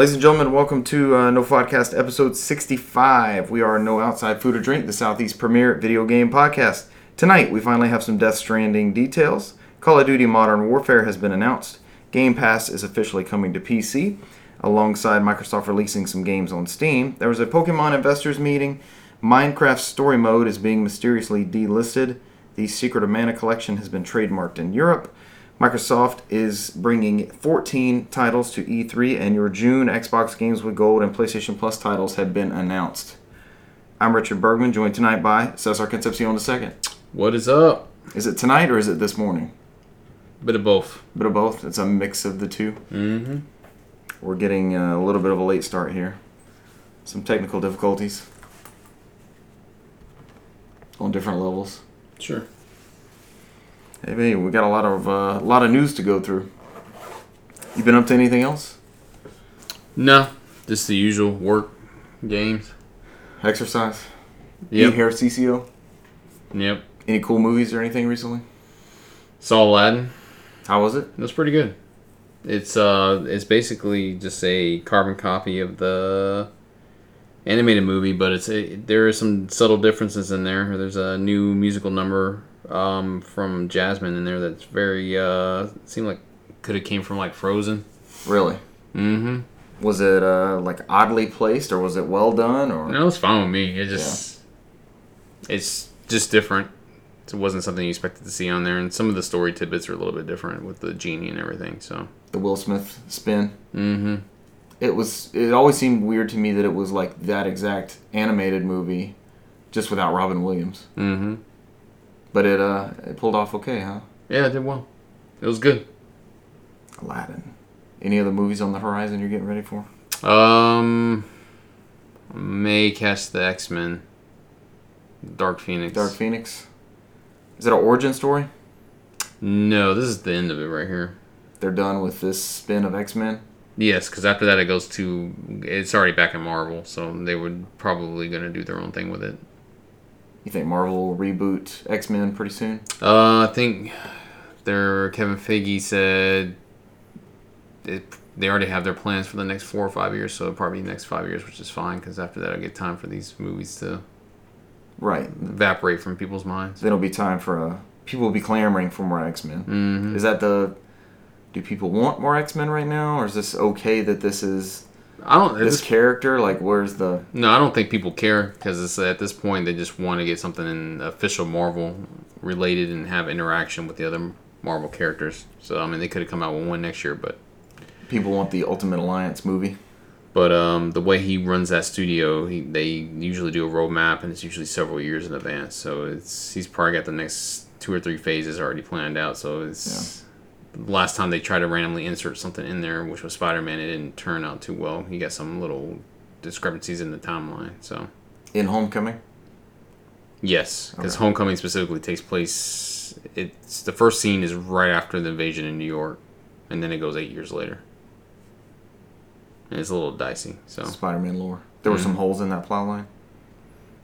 Ladies and gentlemen, welcome to uh, No Podcast episode 65. We are No Outside Food or Drink, the Southeast premier video game podcast. Tonight, we finally have some Death Stranding details. Call of Duty Modern Warfare has been announced. Game Pass is officially coming to PC, alongside Microsoft releasing some games on Steam. There was a Pokemon investors meeting. Minecraft Story Mode is being mysteriously delisted. The Secret of Mana collection has been trademarked in Europe. Microsoft is bringing 14 titles to E3, and your June Xbox Games with Gold and PlayStation Plus titles have been announced. I'm Richard Bergman, joined tonight by Cesar Concepcion II. What is up? Is it tonight or is it this morning? Bit of both. Bit of both. It's a mix of the two. Mm-hmm. We're getting a little bit of a late start here. Some technical difficulties on different levels. Sure. Hey, hey, we got a lot of uh, a lot of news to go through. You been up to anything else? No, just the usual work, games. Exercise? Yep. Eat hair CCO? Yep. Any cool movies or anything recently? Saw Aladdin. How was it? It was pretty good. It's uh, it's basically just a carbon copy of the animated movie, but it's a, there are some subtle differences in there. There's a new musical number um, from Jasmine in there that's very uh, seemed like could have came from like Frozen. Really? Mm-hmm. Was it uh, like oddly placed or was it well done or? No, it's fine with me. It just it's just different. It wasn't something you expected to see on there, and some of the story tidbits are a little bit different with the genie and everything. So, The Will Smith spin. mm-hmm. It was. It always seemed weird to me that it was like that exact animated movie, just without Robin Williams. Mm-hmm. But it uh, it pulled off okay, huh? Yeah, it did well. It was good. Aladdin. Any other movies on the horizon you're getting ready for? Um, may catch the X Men. Dark Phoenix. Dark Phoenix. Is it an origin story? No, this is the end of it right here. They're done with this spin of X Men. Yes, because after that it goes to it's already back in Marvel, so they would probably gonna do their own thing with it. You think Marvel will reboot X Men pretty soon? Uh, I think their Kevin Feige said it, they already have their plans for the next four or five years, so probably the next five years, which is fine because after that, I get time for these movies to Right. evaporate from people's minds. Then it'll be time for uh, people will be clamoring for more X Men. hmm Is that the? Do people want more X Men right now, or is this okay that this is I don't. this This, character? Like, where's the? no, I don't think people care because it's at this point they just want to get something in official Marvel related and have interaction with the other Marvel characters. So I mean, they could have come out with one next year, but People want the Ultimate Alliance movie. But um, the way he runs that studio, he, they usually do a roadmap, and it's usually several years in advance. So it's he's probably got the next two or three phases already planned out. So it's the last time they tried to randomly insert something in there, which was Spider Man, it didn't turn out too well. You got some little discrepancies in the timeline. So In Homecoming. yes, because Okay. Homecoming specifically takes place. It's the first scene is right after the invasion in New York, and then it goes eight years later. And it's a little dicey. So Spider Man lore. There were some mm-hmm. holes in that plow line.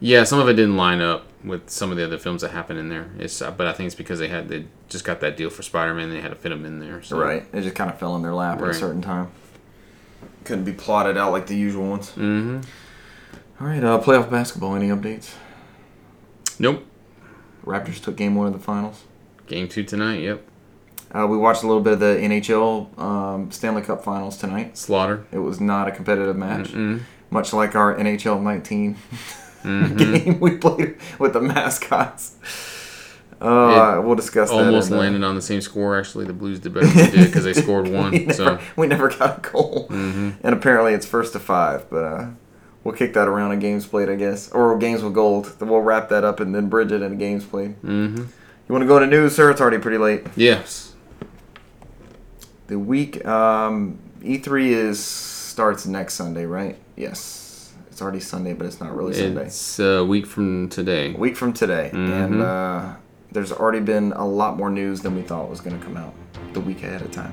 Yeah, some of it didn't line up with some of the other films that happened in there. It's uh, but I think it's because they had they just got that deal for Spider Man. And they had to fit him in there. So. Right. It just kind of fell in their lap at a certain time. Couldn't be plotted out like the usual ones. Mm-hmm. All right. Uh, playoff basketball. Any updates? Nope. Raptors took game one of the finals. Game two tonight. Yep. Uh, we watched a little bit of the NHL um, Stanley Cup Finals tonight. Slaughter. It was not a competitive match, Mm-mm. much like our NHL 19 Mhm. game we played with the mascots. Uh, we'll discuss that. Almost in landed on the same score. Actually, the Blues did better than we did because they scored we, one. never, So we never got a goal, hmm and apparently it's first to five. But uh, we'll kick that around in games played, I guess, or games with gold. We'll wrap that up and then bridge it into games played. hmm You want to go to news, sir? It's already pretty late. Yes. The week um, E3 is starts next Sunday, right? Yes, it's already Sunday, but it's not really Sunday. It's a week from today. A week from today, and Mhm. uh, there's already been a lot more news than we thought was going to come out the week ahead of time.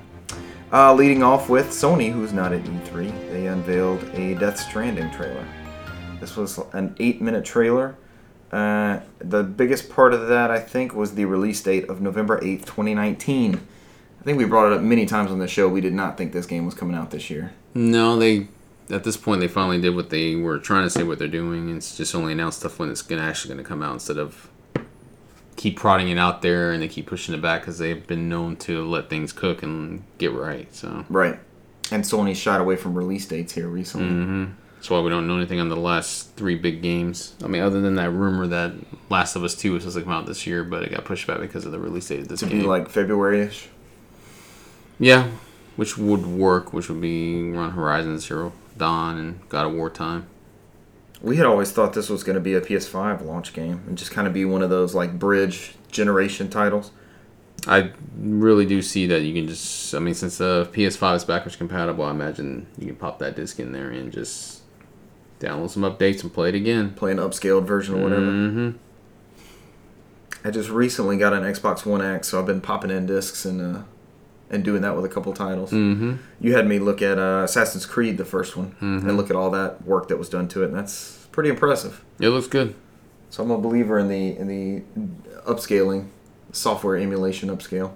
Uh, leading off with Sony, who's not at E3, they unveiled a Death Stranding trailer. This was an eight-minute trailer. Uh, the biggest part of that, I think, was the release date of November 8th, 2019. I think we brought it up many times on the show. We did not think this game was coming out this year. No, they at this point they finally did what they were trying to say what they're doing. It's just only announced stuff when it's gonna actually gonna come out instead of keep prodding it out there and they keep pushing it back because they've been known to let things cook and get right. So Right. And Sony shied away from release dates here recently. hmm that's why we don't know anything on the last three big games. I mean, other than that rumor that Last of Us Two was supposed to come out this year, but it got pushed back because of the release date of this To game. be like February ish. yeah, which would work. Which would be around Horizon Zero Dawn and God of War time. We had always thought this was going to be a PS5 launch game and just kind of be one of those like bridge generation titles. I really do see that you can just. I mean, since the PS5 is backwards compatible, I imagine you can pop that disc in there and just download some updates and play it again. Play an upscaled version or whatever. hmm I just recently got an Xbox One X, so I've been popping in discs and uh, and doing that with a couple titles. hmm You had me look at uh, Assassin's Creed, the first one, Mhm. and look at all that work that was done to it, and that's pretty impressive. It looks good. So I'm a believer in the in the upscaling, software emulation upscale.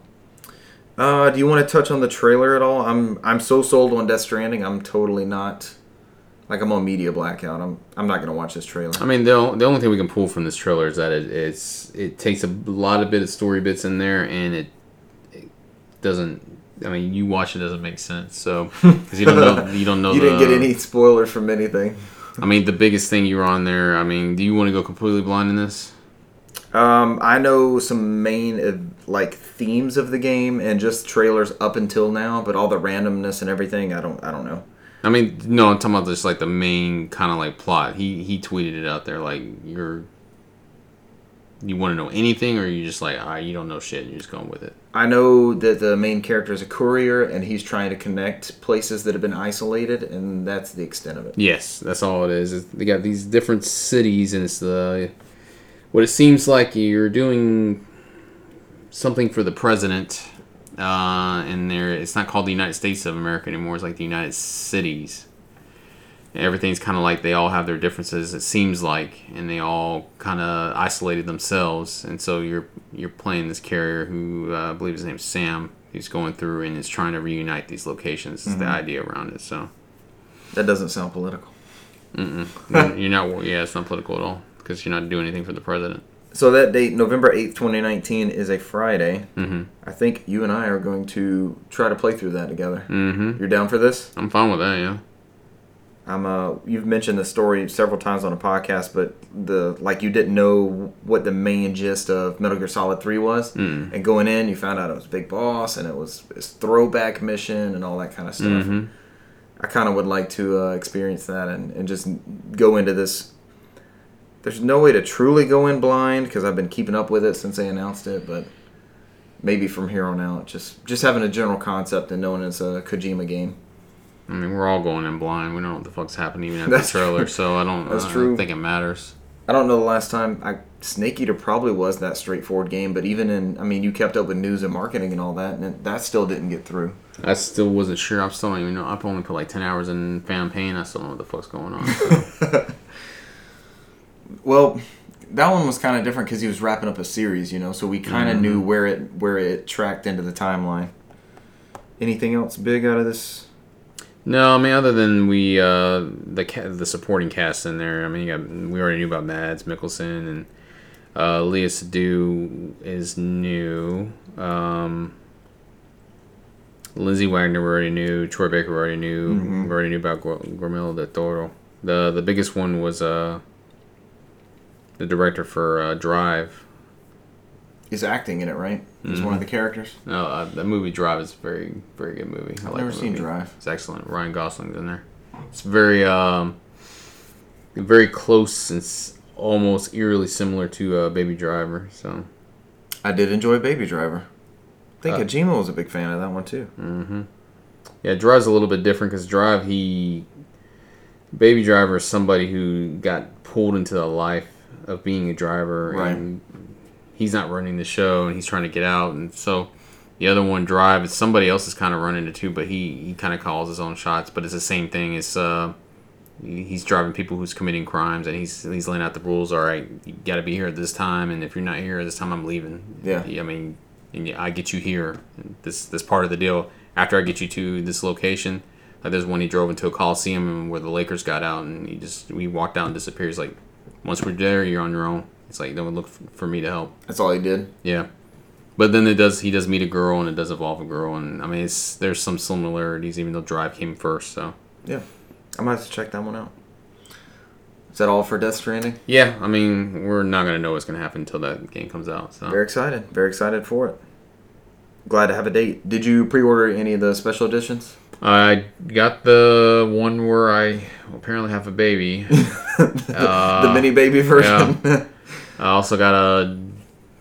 Uh, do you want to touch on the trailer at all? I'm I'm so sold on Death Stranding. I'm totally not. Like I'm on media blackout. I'm I'm not gonna watch this trailer. I mean, the, the only thing we can pull from this trailer is that it, it's it takes a lot of bit of story bits in there, and it doesn't. I mean, you watch it doesn't make sense. So because you don't know you don't know. you didn't get any spoilers from anything. I mean, the biggest thing you were on there. I mean, do you want to go completely blind in this? Um, I know some main uh, like themes of the game and just trailers up until now, but all the randomness and everything, I don't I don't know. I mean, no, I'm talking about just like the main kind of like plot. He he tweeted it out there like you're. You want to know anything, or you just like ah, you don't know shit, and you're just going with it. I know that the main character is a courier and he's trying to connect places that have been isolated, and that's the extent of it. Yes, that's all it is. It's, they got these different cities, and it's the what it seems like you're doing something for the president, uh, and there it's not called the United States of America anymore. It's like the United Cities. Everything's kind of like they all have their differences. It seems like, and they all kind of isolated themselves. And so you're you're playing this carrier who uh, I believe his name's Sam. He's going through and is trying to reunite these locations. Is the idea around it. So. That doesn't sound political. Mm-mm. you're not. Yeah, it's not political at all because you're not doing anything for the president. So that date, November 8th, 2019, is a Friday. Mm-hmm. I think you and I are going to try to play through that together. Mm-hmm. You're down for this? I'm fine with that. Yeah. I'm uh you've mentioned the story several times on a podcast, but the like you didn't know what the main gist of Metal Gear Solid 3 was. Mm. And going in, you found out it was Big Boss and it was this throwback mission and all that kind of stuff. Mm-hmm. I kind of would like to uh, experience that and, and just go into this. There's no way to truly go in blind because I've been keeping up with it since they announced it, but maybe from here on out, just just having a general concept and knowing it's a Kojima game. I mean, we're all going in blind. We don't know what the fuck's happening even at the trailer, true. so I don't. That's I don't think it matters. I don't know the last time I Snake Eater probably was that straightforward game, but even in I mean you kept up with news and marketing and all that, and it, that still didn't get through. I still wasn't sure. I'm still even know. I've only put like ten hours in Phantom Pain. I still don't know what the fuck's going on. So. Well, that one was kind of different because he was wrapping up a series, you know, so we kind of Mm-hmm. knew where it where it tracked into the timeline. Anything else big out of this? No, I mean, other than we uh, the ca- the supporting cast in there. I mean, you got, we already knew about Mads Mikkelsen and uh, Léa Seydoux is new. Um, Lindsay Wagner we already knew. Troy Baker we already knew. Mhm. We already knew about Gu- Guillermo del Toro. The the biggest one was uh, the director for uh, Drive. He's acting in it, right? He's Mm-hmm. one of the characters. No, uh, that movie Drive is a very very good movie. I I've like never seen. Drive. It's excellent. Ryan Gosling's in there. It's very um, very close and almost eerily similar to uh, Baby Driver. So. I did enjoy Baby Driver. I think Uh, Kojima was a big fan of that one too. hmm Yeah, Drive's a little bit different because Drive, he. Baby Driver is somebody who got pulled into the life of being a driver, Right. and he's not running the show, and he's trying to get out, and so the other one, Drive, it's somebody else is kind of running it too, but he he kind of calls his own shots, but it's the same thing. It's uh. He's driving people who's committing crimes, and he's he's laying out the rules. All right, you got to be here at this time, and if you're not here at this time, I'm leaving. Yeah. I mean, and I get you here. This this part of the deal. After I get you to this location, like there's one he drove into a coliseum where the Lakers got out, and he just we walked out and disappears. Like once we're there, you're on your own. It's like don't look f- for me to help. That's all he did. Yeah. But then it does. He does meet a girl, and it does evolve a girl, and I mean, it's there's some similarities, even though Drive came first. So Yeah, I might have to check that one out. Is that all for Death Stranding? yeah, I mean, we're not gonna know what's gonna happen until that game comes out. So Very excited. Very excited for it. Glad to have a date. Did you pre-order any of the special editions? I got the one where I apparently have a baby. the Uh, mini baby version. I also got a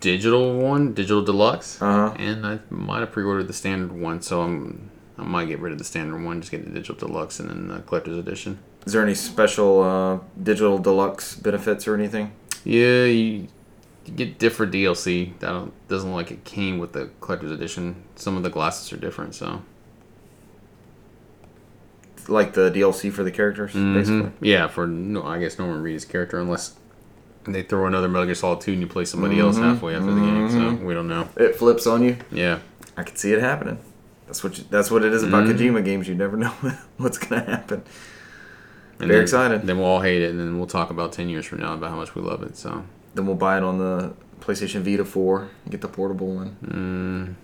digital one, digital deluxe, uh huh. and I might have pre-ordered the standard one. So I'm I might get rid of the standard one, just get the digital deluxe and then the collector's edition. Is there any special uh, digital deluxe benefits or anything? Yeah, you, you get different DLC. That doesn't look like it came with the collector's edition. Some of the glasses are different, so Like the DLC for the characters, basically. Mhm. yeah. For no, I guess Norman Reedus' character, unless they throw another Metal Gear Solid 2 and you play somebody else Mhm. halfway after the game. So we don't know. It flips on you. Yeah, I could see it happening. That's what you, that's what it is about Mhm. Kojima games. You never know what's gonna happen. and Very then, excited. Then we'll all hate it, and then we'll talk about 10 years from now about how much we love it. So Then we'll buy it on the PlayStation Vita 4 and get the portable one. mm,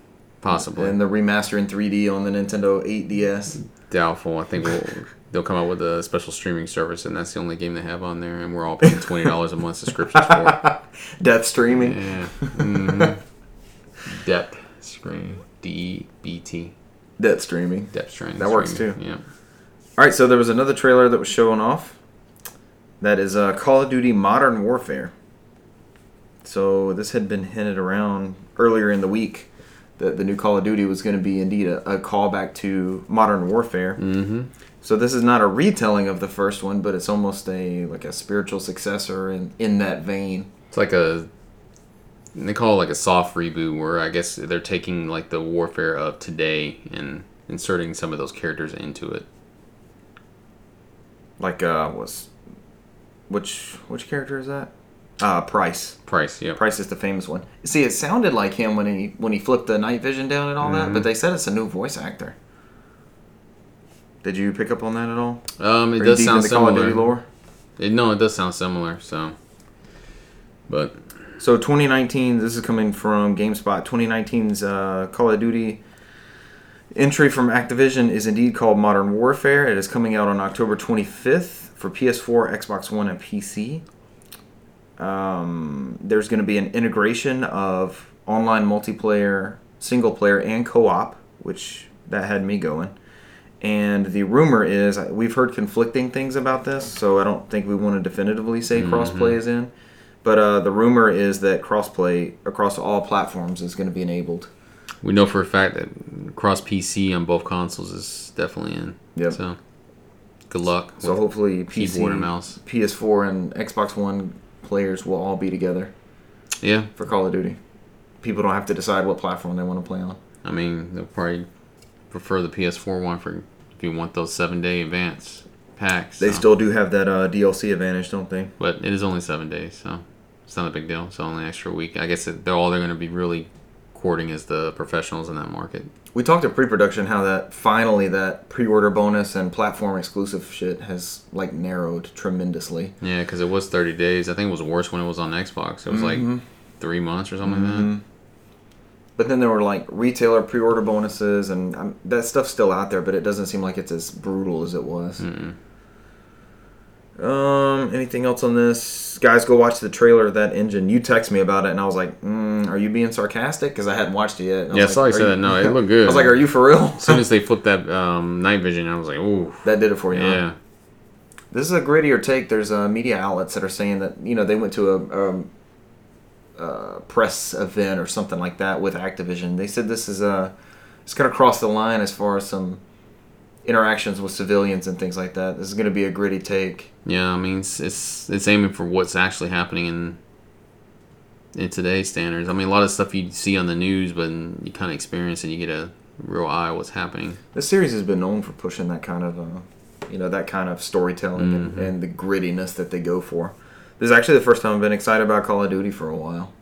possibly And the remaster in 3D on the Nintendo 8DS. doubtful. I think we'll. They'll come out with a special streaming service, and that's the only game they have on there, and we're all paying twenty dollars a month subscriptions for. Death streaming. Yeah. Mm-hmm. Depth screen. D E B T. Death streaming. Depth stream. That works too. Yeah. All right, so there was another trailer that was showing off. That is uh, Call of Duty Modern Warfare. So this had been hinted around earlier in the week that the new Call of Duty was going to be indeed a, a callback to Modern Warfare. Mm-hmm. So this is not a retelling of the first one, but it's almost a like a spiritual successor in in that vein. It's like a. They call it like a soft reboot, where I guess they're taking like the warfare of today and inserting some of those characters into it. Like uh was which which character is that? Uh Price. Price, yeah. Price is the famous one. See, it sounded like him when he when he flipped the night vision down and all that, Mhm. but they said it's a new voice actor. Did you pick up on that at all? Um, it does sound into Call of Duty similar. lore? It, no, it does sound similar. So, but So 2019, this is coming from GameSpot. 2019's uh, Call of Duty entry from Activision is indeed called Modern Warfare. It is coming out on October 25th for PS4, Xbox One, and PC. Um, there's going to be an integration of online multiplayer, single player, and co-op, which that had me going. And the rumor is we've heard conflicting things about this, so I don't think we want to definitively say crossplay is in. But uh, the rumor is that crossplay across all platforms is going to be enabled. we know for a fact that cross PC on both consoles is definitely in. Yep. So, good luck. So hopefully PC, keyboard and mouse. PS4, and Xbox One players will all be together Yeah, for Call of Duty. People don't have to decide what platform they want to play on. I mean they'll probably prefer the PS4 one for if you want those seven day advance packs. They so. still do have that uh, DLC advantage, don't they? but it is only seven days, so it's not a big deal. It's only an extra week. I guess they're all they're going to be really courting is the professionals in that market. We talked in pre-production how that finally that pre-order bonus and platform exclusive shit has like narrowed tremendously. Yeah, because it was 30 days. I think it was worse when it was on Xbox. It was Mhm. like three months or something like Mhm. But then there were like retailer pre-order bonuses, and um, that stuff's still out there, but it doesn't seem like it's as brutal as it was. Mm-mm. Um, anything else on this? Guys, go watch the trailer of that engine. You text me about it, and I was like, mm, "Are you being sarcastic?" Because I hadn't watched it yet. Yeah, I saw like, you said that. No, it looked good. I was like, "Are you for real?" As soon as they flipped that um, night vision, I was like, ooh. that did it for you. huh? Yeah. This is a grittier take. There's uh, media outlets that are saying that you know they went to a, um, uh press event or something like that with Activision. They said this is a it's going to cross the line as far as some interactions with civilians and things like that. This is going to be a gritty take. Yeah, I mean, it's, it's it's aiming for what's actually happening in in today's standards. I mean, a lot of stuff you see on the news, but you kind of experience and You get a real eye what's happening. This series has been known for pushing that kind of, uh, you know, that kind of storytelling and, Mhm. and the grittiness that they go for. This is actually the first time I've been excited about Call of Duty for a while.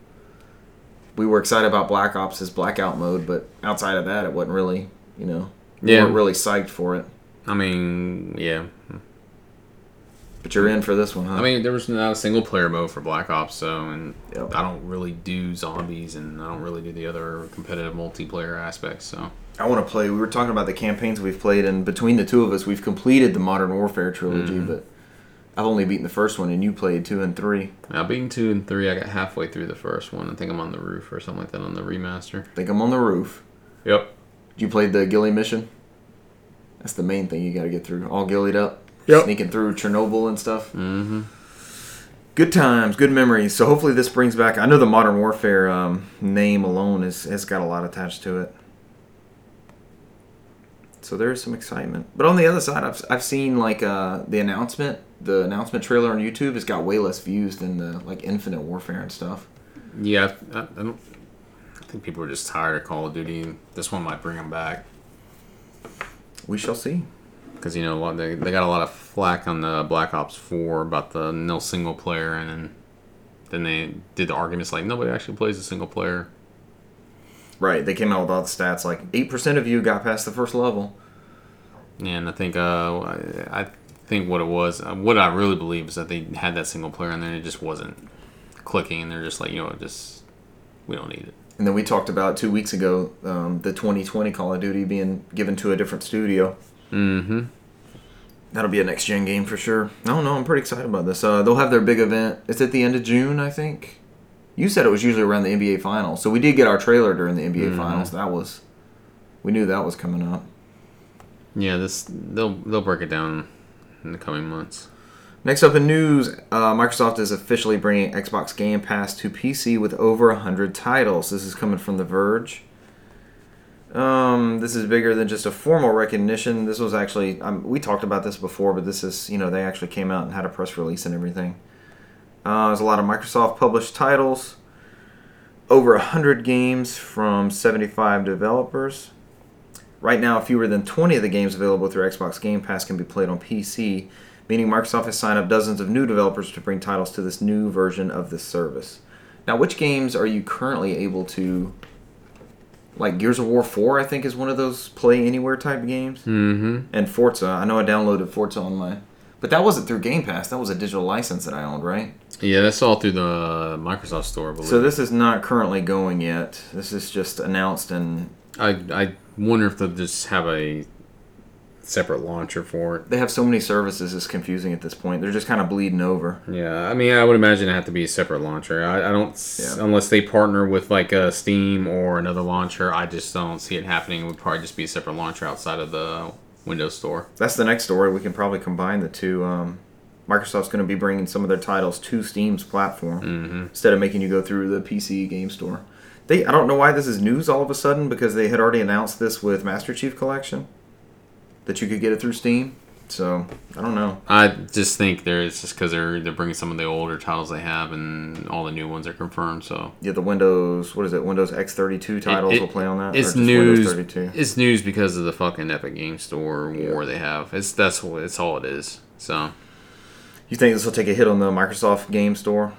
we were excited about Black Ops' blackout mode, but outside of that, it wasn't really, you know, we Yeah. weren't really psyched for it. I mean, yeah. But you're in for this one, huh? I mean, there was not a single player mode for Black Ops, so and Yep. I don't really do zombies, and I don't really do the other competitive multiplayer aspects. So I want to play. We were talking about the campaigns we've played, and between the two of us, we've completed the Modern Warfare trilogy. Mm-hmm. But I've only beaten the first one, and you played two and three. I've beaten two and three. I got halfway through the first one. I think I'm on the roof or something like that on the remaster. I think I'm on the roof. Yep. You played the Ghillie mission. That's the main thing you got to get through. All ghillied up, Yep. sneaking through Chernobyl and stuff. Mm-hmm. Good times, good memories. So hopefully this brings back. I know the Modern Warfare um, name alone is has got a lot attached to it. So there is some excitement. But on the other side, I've, I've seen like uh, the announcement, the announcement trailer on YouTube has got way less views than the like Infinite Warfare and stuff. Yeah, I, I don't. I think people are just tired of Call of Duty. This one might bring them back We shall see. because you know a lot. They, they got a lot of flack on the Black Ops Four about the no single player, and then then they did the arguments like nobody actually plays a single player. Right, they came out with all the stats like eight percent of you got past the first level. Yeah, And I think uh, I, I think what it was, uh, what I really believe is that they had that single player, and then it just wasn't clicking, and they're just like, you know, just we don't need it. And then we talked about two weeks ago um, the 2020 Call of Duty being given to a different studio. Mm-hmm. That'll be a next gen game for sure. I don't know. I'm pretty excited about this. Uh, they'll have their big event. It's at the end of June, I think. You said it was usually around the NBA Finals, so we did get our trailer during the NBA Mhm. Finals. That was, we knew that was coming up. Yeah, this they'll they'll break it down in the coming months. Next up in news, uh, Microsoft is officially bringing Xbox Game Pass to PC with over 100 titles. This is coming from The Verge. Um, this is bigger than just a formal recognition. This was actually, um, we talked about this before, but this is, you know, they actually came out and had a press release and everything. Uh, there's a lot of Microsoft published titles, over 100 games from 75 developers. Right now, fewer than 20 of the games available through Xbox Game Pass can be played on PC meaning Microsoft has signed up dozens of new developers to bring titles to this new version of the service. Now, which games are you currently able to, like Gears of War 4, I think is one of those play anywhere type games, Mm-hmm. and Forza. I know I downloaded Forza on my, but that wasn't through Game Pass. That was a digital license that I owned, right? Yeah, that's all through the Microsoft Store. So this is not currently going yet. This is just announced and I I wonder if they'll just have a separate launcher for it. they have so many services. It's confusing at this point. They're just kind of bleeding over. Yeah, I mean, I would imagine it have to be a separate launcher. I, I don't Yeah. unless they partner with like a Steam or another launcher. I just don't see it happening. It would probably just be a separate launcher outside of the Windows Store. That's the next story. We can probably combine the two. Um, Microsoft's going to be bringing some of their titles to Steam's platform Mm-hmm. instead of making you go through the PC game store. They, I don't know why this is news all of a sudden because they had already announced this with Master Chief Collection that you could get it through Steam. So I don't know. I just think there's just because they're they're bringing some of the older titles they have, and all the new ones are confirmed. So Yeah, the Windows, what is it? Windows X32 titles it- will play on that. it's news. It's news because of the fucking Epic Game Store war they have. It's that's what it's all it is. So You think this will take a hit on the Microsoft Game Store?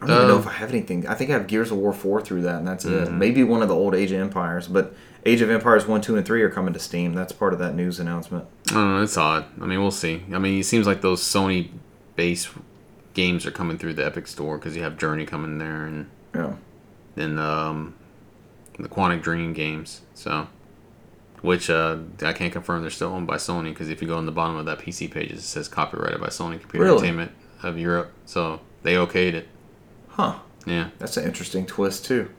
I don't even know Um, if I have anything. I think I have Gears of War 4 through that, and that's it. Mhm. Maybe one of the old Age of Empires, but Age of Empires 1, 2, and 3 are coming to Steam. That's part of that news announcement. I don't know. It's odd. I mean, we'll see. I mean, it seems like those Sony base games are coming through the Epic Store because you have Journey coming there and Yeah. and um, the Quantic Dream games. So, which uh, I can't confirm they're still owned by Sony because if you go on the bottom of that PC page, it says copyrighted by Sony Computer Really? Entertainment of Europe. So they okayed it. Huh. Yeah. That's an interesting twist, too.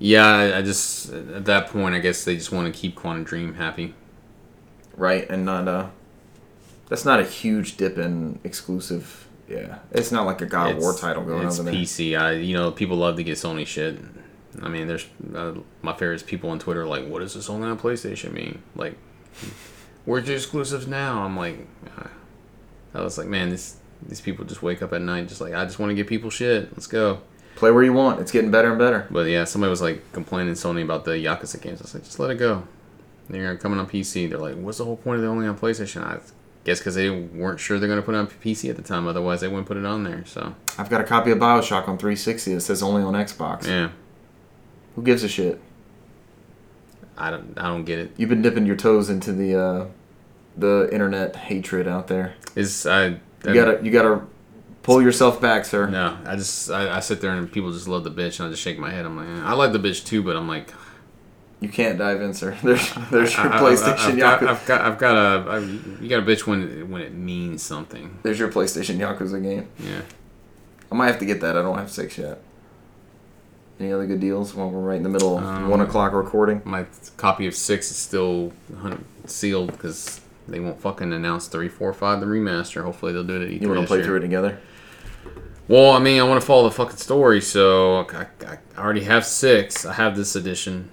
Yeah, I, I just at that point, I guess they just want to keep Quantic Dream happy. Right, and not, uh, that's not a huge dip in exclusive. Yeah. It's not like a God of War title going on. it's. PC. I, you know, people love to get Sony shit. I mean, there's uh, my favorite people on Twitter like, "What does this only on PlayStation mean?" Like, where's your exclusives now? I'm like, uh, I was like, man, this these people just wake up at night just like, I just want to give people shit. Let's go. Play where you want. It's getting better and better. But yeah, somebody was like complaining to Sony about the Yakuza games. I was like, just let it go. They're coming on PC. They're like, what's the whole point of it only on PlayStation? I, guess because they weren't sure they're gonna put it on PC at the time. Otherwise, they wouldn't put it on there. So I've got a copy of Bioshock on 360 that says only on Xbox. yeah, Who gives a shit? I don't I don't get it. You've been dipping your toes into the uh, the internet hatred out there. Is I You gotta you gotta pull yourself back, sir. no. I just I, I sit there and people just love the bitch, and I just shake my head. I'm like, eh. I like the bitch too, but I'm like, You can't dive in, sir. There's there's your I- I- PlayStation I've got, Yakuza. I've got I've got a I, you got a bitch when when it means something. There's your PlayStation Yakuza game. Yeah. I might have to get that. I don't have six yet. Any other good deals while we're right in the middle of Um, one o'clock recording? My copy of six is still sealed because they won't fucking announce three, four, five the remaster. Hopefully they'll do it at E3 You want to play year. through it together? Well, I mean, I want to follow the fucking story, so I, I, I already have six. I have this edition.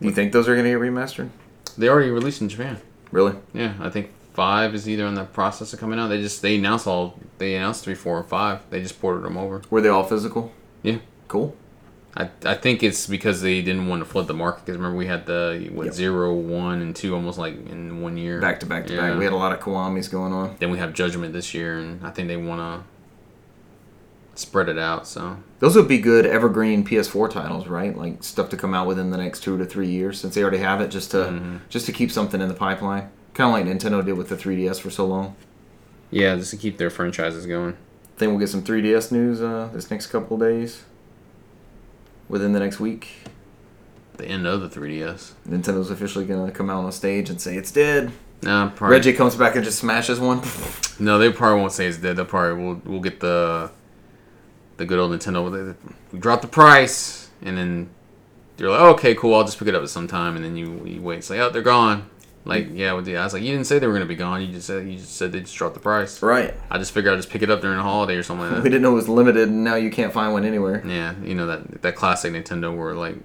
You think those are gonna get remastered? They already released in Japan. Really? Yeah, I think five is either in the process of coming out. They just they announced all they announced three, four, and five. They just ported them over. Were they all physical? Yeah. Cool. I, I think it's because they didn't want to flood the market. Because remember we had the what Yep. zero, one, and two almost like in one year. Back to back to Yeah. back. We had a lot of Kiwamis going on. Then we have Judgment this year, and I think they want to spread it out. So Those would be good evergreen PS4 titles, right? Like stuff to come out within the next two to three years, since they already have it, just to Mhm. just to keep something in the pipeline. Kind of like Nintendo did with the 3DS for so long. yeah, just to keep their franchises going. I Think we'll get some 3DS news uh, this next couple of days. Within the next week, The end of the 3DS. Nintendo's officially gonna come out on stage and say it's dead. Nah, probably. Reggie comes back and just smashes one. No, they probably won't say it's dead. They'll probably we'll, we'll get the the good old Nintendo. They, we drop the price, and then you're like, oh, okay, cool. I'll just pick it up at some time, and then you, you wait. It's like, oh, they're gone. Like, yeah, with the I was like, you didn't say they were gonna be gone. You just said you just said they just dropped the price. right. I just figured I'd just pick it up during the holiday or something like that. We didn't know it was limited, and now you can't find one anywhere. yeah, you know that that classic Nintendo where like,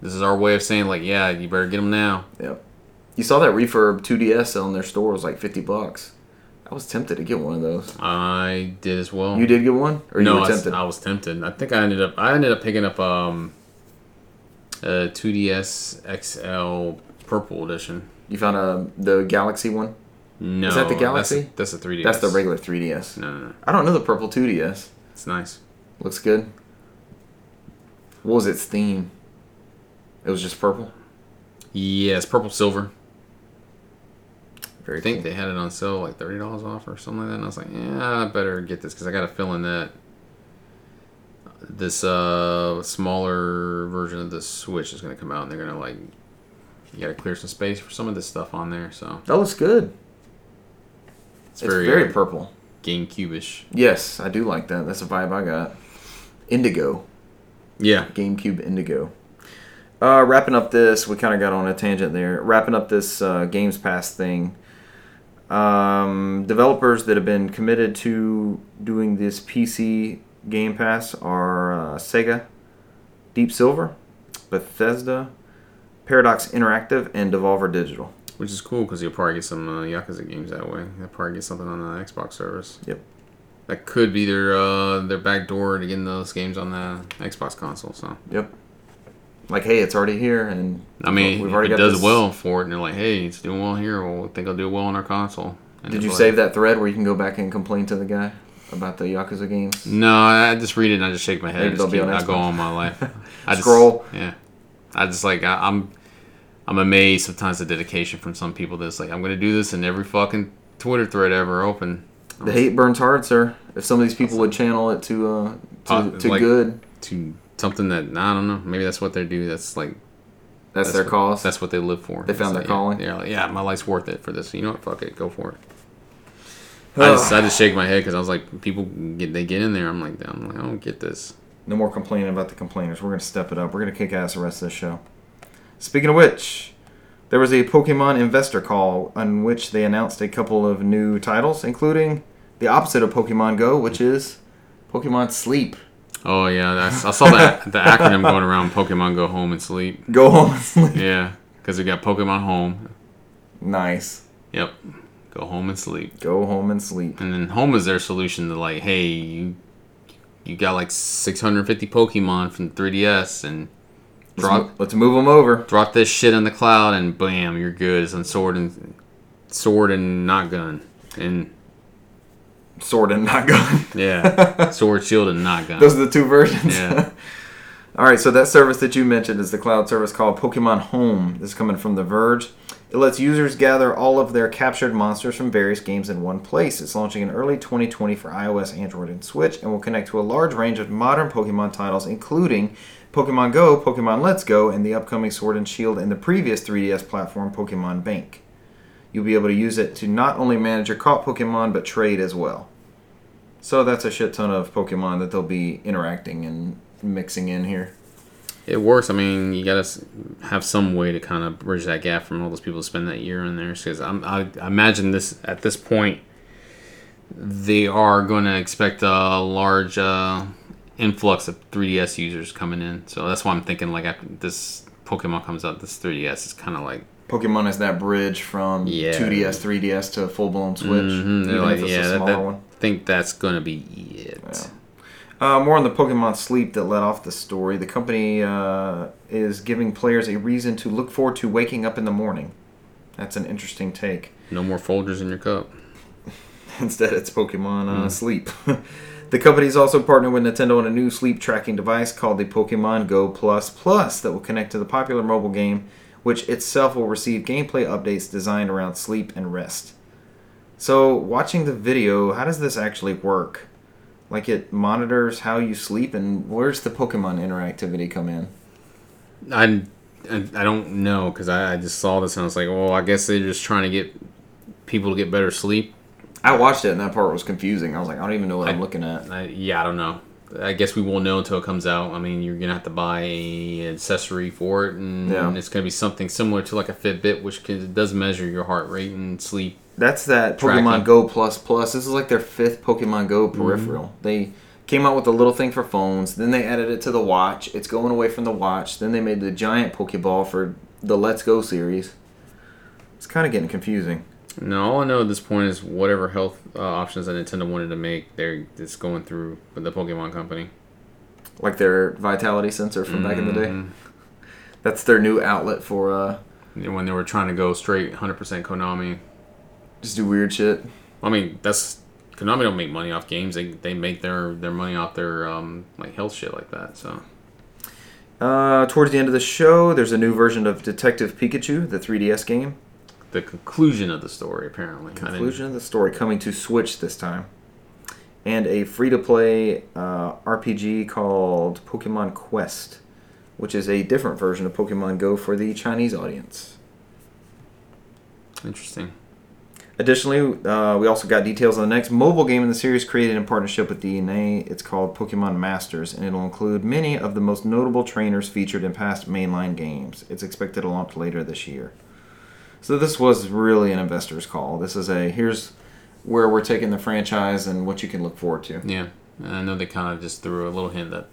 this is our way of saying like, yeah, you better get them now. Yep. You saw that refurb 2DS selling their store was like 50 bucks. I was tempted to get one of those. I did as well. You did get one, or you no, were I, was- tempted? I was tempted. I think I ended up I ended up picking up um a 2DS XL purple edition. You found a the Galaxy one. No, Is that the Galaxy? That's, that's a 3DS. That's the regular 3DS. No, no, no. I don't know the purple 2DS. It's nice. Looks good. What was its theme? It was just purple. Yeah, it's purple silver. Very I think cool. they had it on sale like thirty dollars off or something like that. And I was like, yeah, I better get this because I got a feeling that this uh smaller version of the Switch is gonna come out and they're gonna like you gotta clear some space for some of this stuff on there. So That looks good. it's, It's very, very, uh, purple. GameCube-ish. Yes, I do like that. That's a vibe I got. Indigo. Yeah, GameCube Indigo. Uh, wrapping up this, we kind of got on a tangent there. Wrapping up this uh, Games Pass thing. Um, developers that have been committed to doing this PC Game Pass are uh, Sega, Deep Silver, Bethesda, Paradox Interactive, and Devolver Digital. which is cool because you'll probably get some uh, Yakuza games that way. You'll probably get something on the Xbox service. Yep. That could be their uh, their back door to getting those games on the Xbox console. So Yep. Like, hey, it's already here, and I mean, we've already it got does this- well for it, and they're like, "Hey, it's doing well here. Well, I think I'll do well on our console." And Did you like- save that thread where you can go back and complain to the guy about the Yakuza games? No, I just read it and I just shake my head. Maybe and they'll just be keep, on I go on my life. I just, Scroll. Yeah, I just like I, I'm. I'm amazed sometimes the dedication from some people that's like I'm gonna do this in every fucking Twitter thread ever open. The hate burns hard, sir. If some of these people would channel it to uh, to, Uh, to like- good, to something that I don't know. Maybe that's what they do. That's like that's, that's their what- cause. That's what they live for. They found It's their like, calling. Yeah, like, yeah, my life's worth it for this. You know what? Fuck it, go for it. I just, I just shake my head because I was like, people get they get in there. I'm like, I'm like, I don't get this. no more complaining about the complainers. We're gonna step it up. We're gonna kick ass the rest of this show. Speaking of which, there was a Pokemon investor call on which they announced a couple of new titles, including the opposite of Pokemon Go, which is Pokemon Sleep. Oh yeah, that's, I saw that the acronym going around. Pokemon Go Home and Sleep. Go home and sleep. Yeah, because we got Pokemon Home. Nice. Yep, go home and sleep. Go home and sleep. And then Home is their solution to like, hey, you you got like 650 Pokemon from 3DS and drop mo- let's move them over. drop this shit in the cloud and bam, you're good. It's on sword and sword and not gun. And Sword and not gun. yeah, sword, shield, and not gun. Those are the two versions. Yeah. All right, so that service that you mentioned is the cloud service called Pokemon Home. This is coming from The Verge. It lets users gather all of their captured monsters from various games in one place. It's launching in early 2020 for iOS, Android, and Switch, and will connect to a large range of modern Pokemon titles, including Pokemon Go, Pokemon Let's Go, and the upcoming Sword and Shield and the previous 3DS platform, Pokemon Bank. You'll be able to use it to not only manage your caught Pokemon, but trade as well. So that's a shit ton of Pokemon that they'll be interacting and mixing in here. It works. I mean, you gotta have some way to kind of bridge that gap from all those people who spend that year in there. Because I, I imagine this at this point, they are going to expect a large uh, influx of 3DS users coming in. So that's why I'm thinking like after this Pokemon comes out, this 3DS is kind of like Pokemon is that bridge from Yeah. 2DS, 3DS to full blown Switch. Mhm, even like, yeah, a that, smaller that- one. think that's going to be it. Yeah. Uh, more on the Pokemon Sleep that led off the story. The company uh, is giving players a reason to look forward to waking up in the morning. That's an interesting take. No more folders in your cup. Instead, it's Pokemon uh, Mm. Sleep. the company's also partnered with Nintendo on a new sleep tracking device called the Pokemon Go Plus Plus that will connect to the popular mobile game, which itself will receive gameplay updates designed around sleep and rest. So, watching the video, how does this actually work? Like, it monitors how you sleep, and where's the Pokemon interactivity come in? I, I, I don't know because I, I just saw this and I was like, well, I guess they're just trying to get people to get better sleep. I watched it, and that part was confusing. I was like, I don't even know what I, am looking at. I, yeah, I don't know. I guess we won't know until it comes out. I mean, you're gonna have to buy an accessory for it, and Yeah. it's gonna be something similar to like a Fitbit, which can, does measure your heart rate and sleep. That's that Tracking. Pokemon Go Plus Plus. This is like their fifth Pokemon Go mm-hmm. peripheral. They came out with a little thing for phones, then they added it to the watch. It's going away from the watch. Then they made the giant Pokeball for the Let's Go series. It's kind of getting confusing. No, all I know at this point is whatever health uh, options that Nintendo wanted to make, they're it's going through with the Pokemon Company. Like their vitality sensor from back in the day. Mhm. That's their new outlet for uh, When they were trying to go straight 100% Konami. just do weird shit. I mean, that's Konami don't make money off games. They, they make their, their money off their um, like health shit like that. So Uh, towards the end of the show, there's a new version of Detective Pikachu, the 3DS game. The conclusion of the story apparently. Conclusion of the story coming to Switch this time. And a free to play uh, RPG called Pokemon Quest, which is a different version of Pokemon Go for the Chinese audience. Interesting. Additionally, uh, we also got details on the next mobile game in the series created in partnership with DeNA. It's called Pokemon Masters, and it'll include many of the most notable trainers featured in past mainline games. It's expected to launch later this year. So this was really an investor's call. This is a here's where we're taking the franchise and what you can look forward to. Yeah, and I know they kind of just threw a little hint that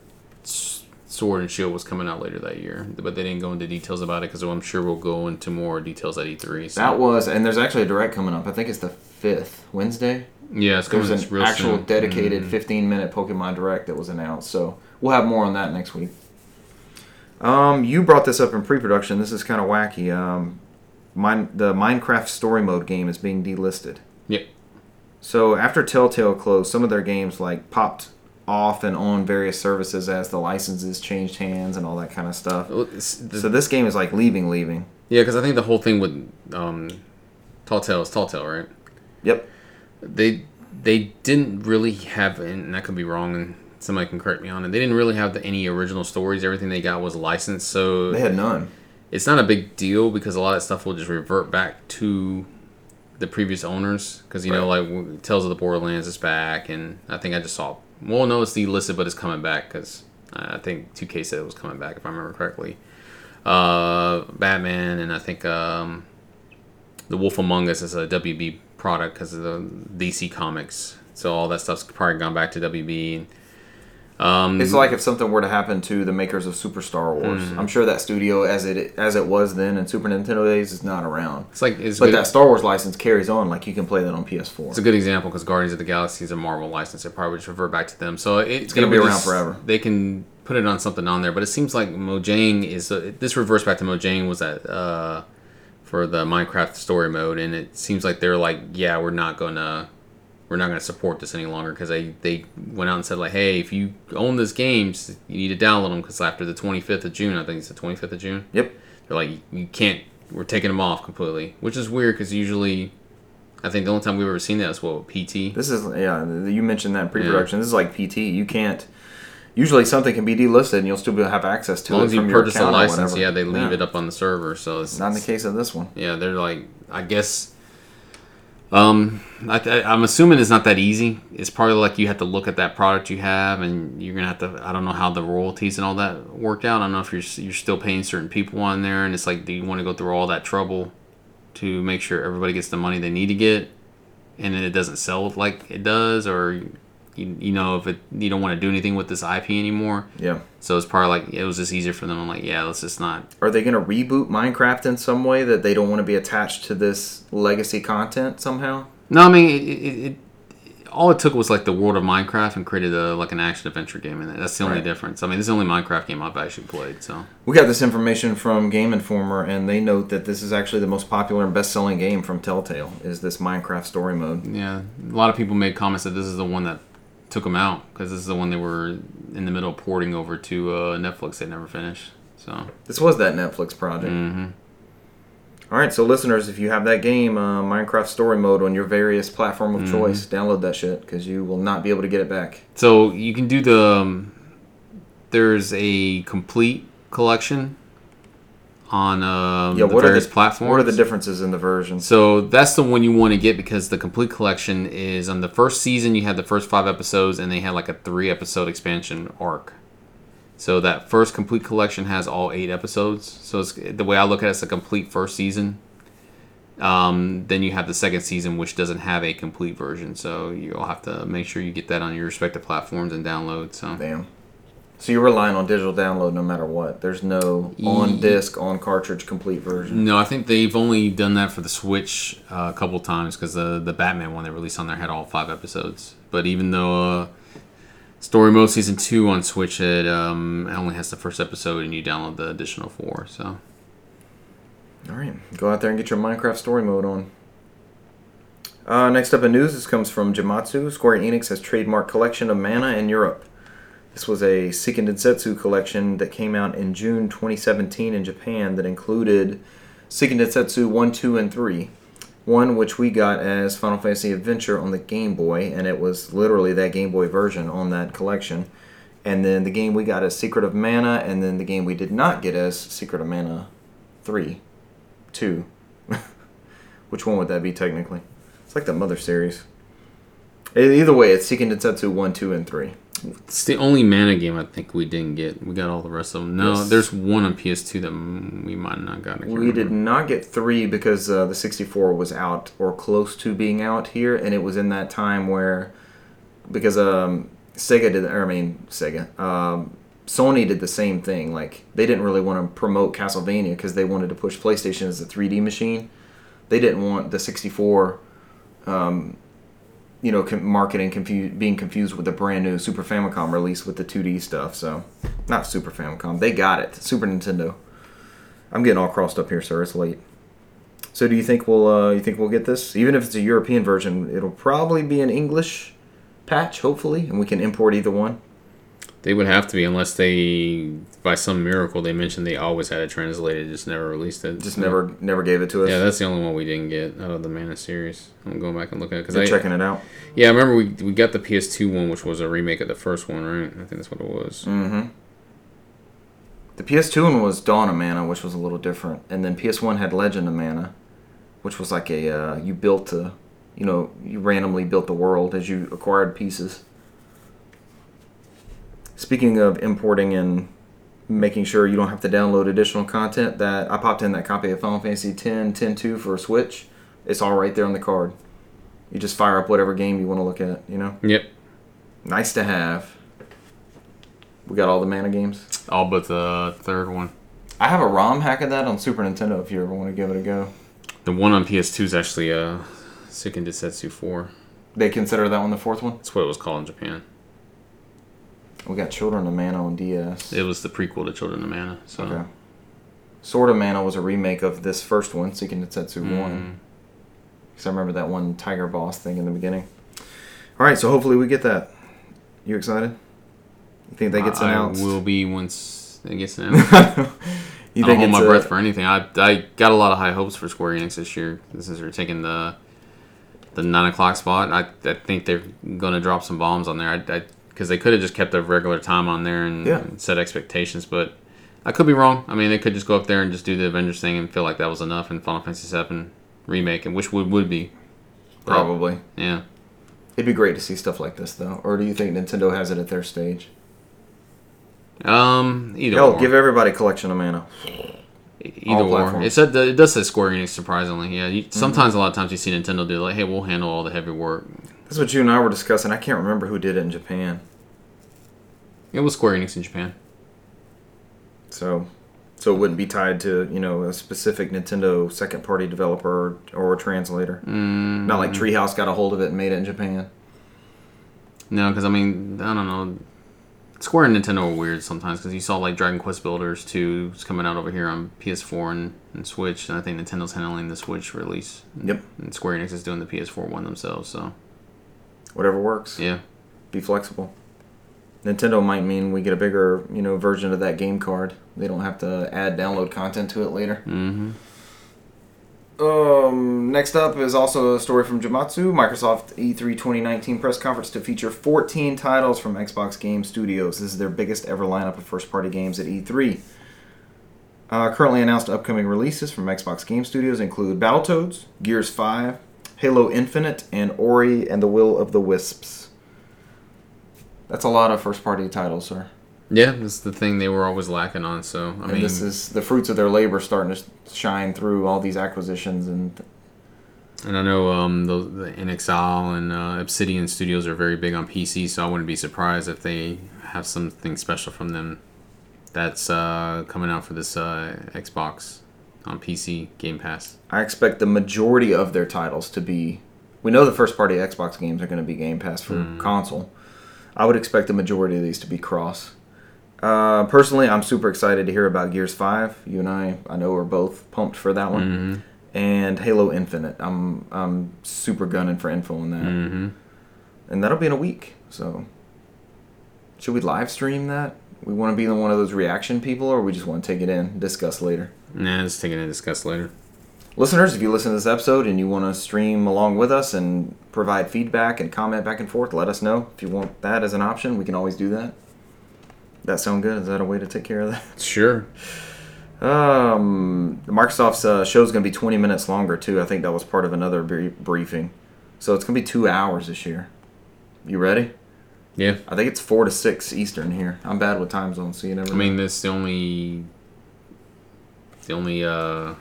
Sword and Shield was coming out later that year, but they didn't go into details about it because I'm sure we'll go into more details at E3. So. That was, and there's actually a direct coming up. I think it's the fifth Wednesday. yeah, it's coming There's it's an real actual soon. dedicated Mhm. 15 minute Pokemon Direct that was announced. So we'll have more on that next week. Um, you brought this up in pre-production. This is kind of wacky. Um, mine, the Minecraft Story Mode game is being delisted. Yep. So after Telltale closed, some of their games like popped off and on various services as the licenses changed hands and all that kind of stuff. Well, the- So this game is like leaving, leaving. yeah, because I think the whole thing with um, Telltale is Telltale, right? Yep. They they didn't really have, and that could be wrong, and somebody can correct me on it. They didn't really have the, any original stories. Everything they got was licensed, so They had none. It's not a big deal because a lot of stuff will just revert back to the previous owners. Because you know like Tales of the Borderlands is back and I think I just saw well no it's delisted but it's coming back because I think 2K said it was coming back if I remember correctly. Uh, Batman and I think um, the Wolf Among Us is a WB product because of the DC Comics. So all that stuff's probably gone back to WB um, It's like if something were to happen to the makers of Super Star Wars. Mm-hmm. I'm sure that studio, as it as it was then in Super Nintendo days, is not around. it's like it's But good. that Star Wars license carries on. Like you can play that on PS4. It's a good example because Guardians of the Galaxy is a Marvel license. It probably just revert back to them. So it, it's gonna be around just- forever. They can put it on something on there, but it seems like Mojang is. Uh, this reverts back to Mojang was that uh, for the Minecraft story mode, and it seems like they're like, yeah, we're not gonna we're not gonna support this any longer because they they went out and said like, hey, if you own this game, you need to download them because after the 25th of June, I think it's the 25th of June. Yep. They're like, you can't. We're taking them off completely, which is weird because usually. I think the only time we've ever seen that is what PT. This is yeah. You mentioned that in pre-production. This is like PT. You can't. Usually something can be delisted and you'll still be able to have access to As long it as you purchase a license, yeah, they leave it up on the server. So it's Not in the case of this one. Yeah, they're like, I guess. Um, I, I'm assuming it's not that easy. It's probably like you have to look at that product you have, and you're gonna have to. I don't know how the royalties and all that work out. I don't know if you're you're still paying certain people on there, and it's like, do you want to go through all that trouble to make sure everybody gets the money they need to get, and then it doesn't sell like it does, or you, you know if it you don't want to do anything with this IP anymore. Yeah. So it's probably like it was just easier for them. I'm like, yeah, let's just not Are they going to reboot Minecraft in some way that they don't want to be attached to this legacy content somehow? No, I mean, it, it, it, all it took was like the world of Minecraft and created a like an action adventure game in it. That's the only Right. difference. I mean, this is the only Minecraft game I've actually played. So We got this information from Game Informer, and they note that this is actually the most popular and best-selling game from Telltale. Is this Minecraft story mode? yeah, a lot of people made comments that this is the one that took them out because this is the one they were in the middle of porting over to uh, Netflix. They never finished. So This was that Netflix project. All right, so listeners, if you have that game, uh, Minecraft Story Mode, on your various platform of choice, download that shit because you will not be able to get it back. so you can do the. Um, there's a complete collection on um, Yeah, the what are various the platforms. What are the differences in the versions? So that's the one you want to get because the complete collection is on the first season. You had the first five episodes, and they had like a three episode expansion arc. So that first complete collection has all eight episodes. So it's, the way I look at it, it's a complete first season. Um, then you have the second season, which doesn't have a complete version. So you'll have to make sure you get that on your respective platforms and download. So Damn. So you're relying on digital download no matter what. There's no on disc, on cartridge complete version. No, I think they've only done that for the Switch uh, a couple times because the the Batman one they released on there had all five episodes. But even though uh, Story Mode Season Two on Switch it um, it only has the first episode and you download the additional four. So All right, go out there and get your Minecraft Story Mode on. Uh, next up in news, this comes from Gematsu. Square Enix has trademarked Collection of Mana in Europe. This was a Seiken Densetsu collection that came out in June 2017 in Japan that included Seiken Densetsu 1, 2, and 3. One which we got as Final Fantasy Adventure on the Game Boy, and it was literally that Game Boy version on that collection. And then the game we got as Secret of Mana, and then the game we did not get as Secret of Mana 3. 2. Which one would that be technically? It's like the Mother series. Either way, it's Seiken Densetsu 1, 2, and 3. It's the only Mana game I think we didn't get. We got all the rest of them. No, Yes. there's one on PS2 that we might not got. We did not get 3 because uh, the 64 was out or close to being out here, and it was in that time where, because um, Sega did, or I mean, Sega, um, Sony did the same thing. Like, they didn't really want to promote Castlevania because they wanted to push PlayStation as a 3D machine. They didn't want the 64 um, you know, marketing confu- being confused with the brand new Super Famicom release with the 2D stuff. So, not Super Famicom. They got it. Super Nintendo. I'm getting all crossed up here, sir. It's late. So, do you think we'll uh, you think we'll get this? Even if it's a European version, it'll probably be an English patch, hopefully, and we can import either one. They would have to be unless they, by some miracle, they mentioned they always had it translated, just never released it. Just never never gave it to us. Yeah, that's the only one we didn't get out of the Mana series. I'm going back and looking at it because I checking it out. yeah, I remember we we got the PS2 one, which was a remake of the first one, right? I think that's what it was. Mm-hmm. The PS2 one was Dawn of Mana, which was a little different, and then PS1 had Legend of Mana, which was like a uh, you built a, you know, you randomly built the world as you acquired pieces. Speaking of importing and making sure you don't have to download additional content, that I popped in that copy of Final Fantasy X 10.2 for a Switch. It's all right there on the card. You just fire up whatever game you want to look at. You know, Yep, nice to have. We got all the Mana games. all but the third one. I have a ROM hack of that on Super Nintendo if you ever want to give it a go. The one on PS2 is actually uh, Seiken Densetsu 4. They consider that one the fourth one. That's what it was called in Japan. We got Children of Mana on DS. It was the prequel to Children of Mana. So Okay. Sword of Mana was a remake of this first one, Seiken Densetsu Mm. 1. Because I remember that one Tiger Boss thing in the beginning. All right, so hopefully we get that. You excited? You think that gets I announced? will be once it gets announced. you I don't hold my a- breath for anything. I, I got a lot of high hopes for Square Enix this year. This is they're taking the the nine o'clock spot. I, I think they're gonna drop some bombs on there. I because they could have just kept a regular time on there and, Yeah. and set expectations, but I could be wrong. I mean, they could just go up there and just do the Avengers thing and feel like that was enough in Final Fantasy VII remake, and which would would be Probably. yeah. It'd be great to see stuff like this, though. Or do you think Nintendo has it at their stage? Um, either Hell, or. give everybody a collection of mana. Either or. Mm-hmm. It said it does say Square Enix. Surprisingly, yeah. You, sometimes a lot of times you see Nintendo do like, hey, we'll handle all the heavy work. That's what you and I were discussing. I can't remember who did it in Japan. It was Square Enix in Japan. So, so it wouldn't be tied to you know a specific Nintendo second party developer or, or translator. Mm, Not like Treehouse got a hold of it and made it in Japan. no, because I mean, I don't know. Square and Nintendo are weird sometimes because you saw like Dragon Quest Builders 2 is coming out over here on PS4 and, and Switch, and I think Nintendo's handling the Switch release. Yep. And Square Enix is doing the PS4 one themselves, so Whatever works. yeah. Be flexible. Nintendo might mean we get a bigger you know version of that game card. They don't have to add download content to it later. Mm-hmm. Um, next up is also a story from Gematsu. Microsoft E E3 2019 press conference to feature 14 titles from Xbox Game Studios. This is their biggest ever lineup of first party games at E3. Uh, currently announced upcoming releases from Xbox Game Studios include Battletoads, Gears 5, Halo Infinite, and Ori and the Will of the Wisps. That's a lot of first party titles, sir. Yeah, that's the thing they were always lacking on. So I and mean, this is the fruits of their labor starting to shine through all these acquisitions and And I know um, the, the inXile and uh, Obsidian Studios are very big on PC, so I wouldn't be surprised if they have something special from them that's uh, coming out for this uh, Xbox on PC Game Pass. I expect the majority of their titles to be. We know the first party Xbox games are going to be Game Pass for console. I would expect the majority of these to be cross. Uh, personally, I'm super excited to hear about Gears 5. You and I, I know, are both pumped for that one. Mm-hmm. And Halo Infinite. I'm I'm super gunning for info on that. Mm-hmm. And that'll be in a week. So, should we live stream that? We want to be the one of those reaction people, or we just want to take it in, discuss later? Nah, just taking it to discuss later. Listeners, if you listen to this episode and you want to stream along with us and provide feedback and comment back and forth, let us know. If you want that as an option, we can always do that. That sound good? Is that a way to take care of that? Sure. Um, Microsoft's uh, show is going to be 20 minutes longer too. I think that was part of another brie- briefing. So it's going to be two hours this year. You ready? Yeah. I think it's four to six Eastern here. I'm bad with time zones, so you never. I mean, this the only the only uh,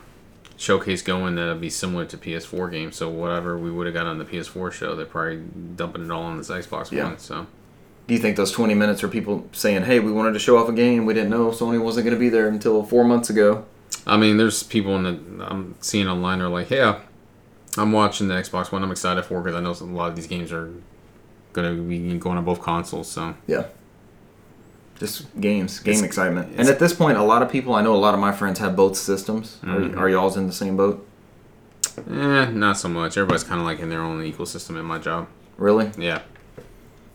showcase going that'll be similar to PS4 games. So whatever we would have got on the PS4 show, they're probably dumping it all on this Xbox Yeah. One. So Do you think those 20 minutes are people saying, "Hey, we wanted to show off a game. We didn't know Sony wasn't going to be there until four months ago." I mean, there's people in the I'm seeing online are like, yeah, I'm watching the Xbox One. I'm excited for because I know a lot of these games are gonna be going on both consoles. So Yeah. Just games, game It's- excitement. it's- And at this point, a lot of people, I know a lot of my friends have both systems. Mhm. Are, are y'all's in the same boat? eh, not so much. Everybody's kind of like in their own ecosystem in my job. Really? Yeah,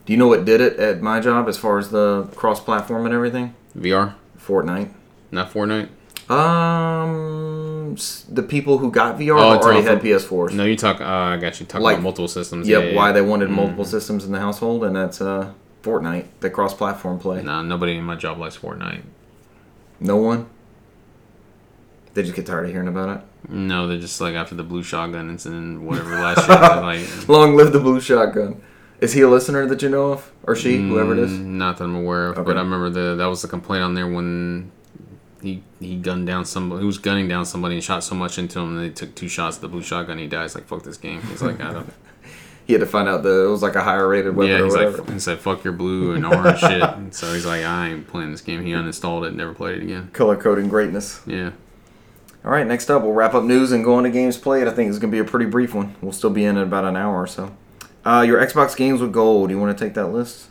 Do you know what did it at my job as far as the cross platform and everything? VR, Fortnite. not Fortnite. Um, the people who got VR Oh, already had of- PS4s. No, you talk. Uh, I got you talking Like- about multiple systems. Yep, Yeah, why yeah. they wanted multiple Mhm. systems in the household, and that's uh, Fortnite, the cross platform play. Nah, nobody in my job likes Fortnite. No one? They just get tired of hearing about it? No, they're just like after the blue shotgun incident, whatever last year. like, Long live the blue shotgun. Is he a listener that you know of? Or she, whoever it is? Mm, Not that I'm aware of, Okay. but I remember the that was the complaint on there when he he gunned down somebody. He was gunning down somebody and shot so much into him, and they took two shots of the blue shotgun. He dies. Like fuck this game. He's like I don't. He had to find out that it was like a higher rated weapon yeah, he's whatever. like he said fuck your blue and orange shit. And so he's like I ain't playing this game. He uninstalled it, and never played it again. Color coding greatness. Yeah. All right, next up, we'll wrap up news and go on to games played. I think it's going to be a pretty brief one. We'll still be in at about an hour or so. Uh, your Xbox games with gold. You want to take that list?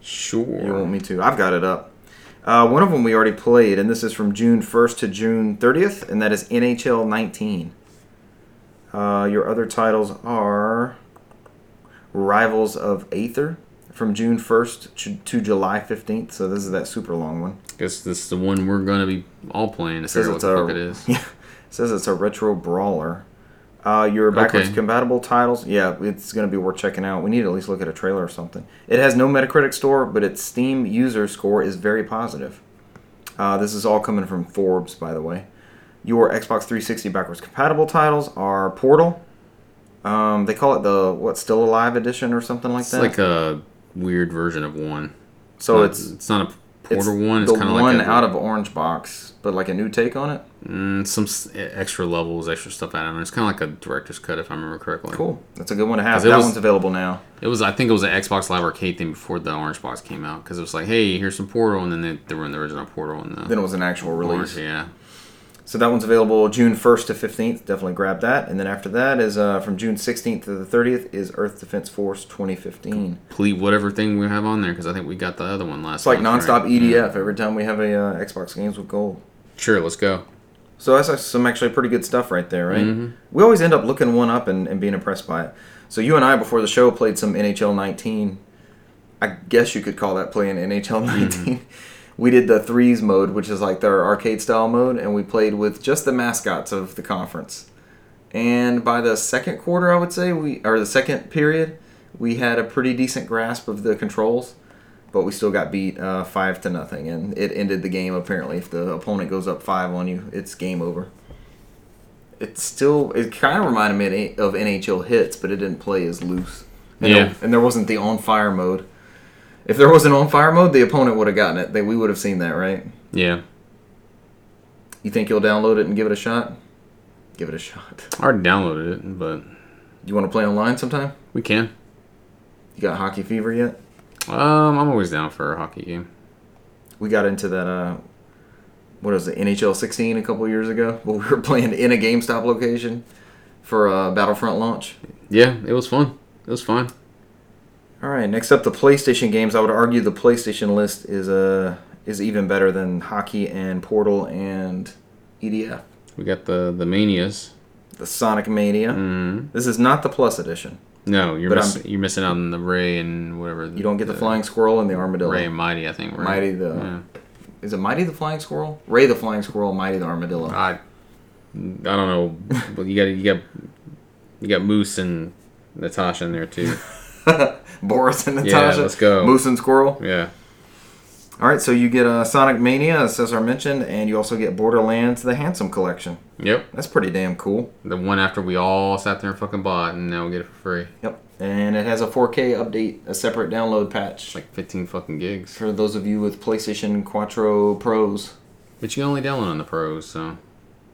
Sure. You want me to? I've got it up. Uh, one of them we already played, and this is from June 1st to June 30th, and that is NHL 19. Uh, your other titles are Rivals of Aether from June 1st to- to July 15th, so this is that super long one. I Guess this is the one we're gonna be all playing to says it's the a fuck it is. Yeah, it says it's a retro brawler. Uh, your backwards Okay. compatible titles, yeah, it's going to be worth checking out. We need to at least look at a trailer or something. It has no Metacritic score, but its Steam user score is very positive. Uh, this is all coming from Forbes, by the way. Your Xbox 360 backwards compatible titles are Portal. Um, they call it the what Still Alive edition or something like It's that. It's like a weird version of one. so Not- it's it's not a it's one. It's kind of one like a, out of Orange Box, but like a new take on it. Mm, some extra levels, extra stuff added on. It's kind of like a director's cut, if I remember correctly. Cool. That's a good one to have. That was- one's available now. It was, I think, it was an Xbox Live Arcade thing before the Orange Box came out because it was like, hey, here's some Portal, and then they, they were in the original Portal and the Then it was an actual release. Orange, yeah. So that one's available June 1st to 15th. Definitely grab that. And then after that is uh, from June 16th to the 30th is Earth Defense Force 2015. Complete whatever thing we have on there because I think we got the other one last. It's like month, nonstop right? EDF every time we have a uh, Xbox games with gold. Sure, let's go. So that's some actually pretty good stuff right there, right? Mhm. We always end up looking one up and, and being impressed by it. So you and I before the show played some NHL 19. I guess you could call that playing NHL 19. We did the threes mode, which is like their arcade style mode, and we played with just the mascots of the conference. And by the second quarter, I would say we or the second period, we had a pretty decent grasp of the controls, but we still got beat uh, five to nothing, and it ended the game. Apparently, if the opponent goes up five on you, it's game over. It still it kind of reminded me of NHL hits, but it didn't play as loose. And Yeah. there, and there wasn't the on fire mode. If there was an on fire mode, the opponent would have gotten it. They, we would have seen that, right? Yeah, You think you'll download it and give it a shot? Give it a shot. I already downloaded it, but You want to play online sometime? we can. You got hockey fever yet? Um, I'm always down for a hockey game. We got into that. Uh, what was it? NHL 16 a couple years ago. But we were playing in a GameStop location for a Battlefront launch. Yeah, it was fun. It was fun. All right. Next up, the PlayStation games. I would argue the PlayStation list is uh, is even better than hockey and Portal and EDF. We got the the manias. The Sonic Mania. Mm. This is not the Plus edition. No, you're miss, you're missing out on the Ray and whatever. You don't get the flying squirrel and the armadillo. Ray and Mighty, I think. Right? Mighty the Yeah. is it Mighty the flying squirrel? Ray the flying squirrel, Mighty the armadillo. I I don't know, but you got you got you got Moose and Natasha in there too. Boris and Natasha. Yeah, let's go. Moose and squirrel. Yeah, All right, so you get uh, Sonic Mania, as Cesar mentioned, and you also get Borderlands: The Handsome Collection. yep. That's pretty damn cool. The one after we all sat there and fucking bought, and now we get it for free. Yep. And it has a 4K update, a separate download patch It's like 15 fucking gigs. for those of you with PlayStation Quattro Pros. But you can only download on the pros, so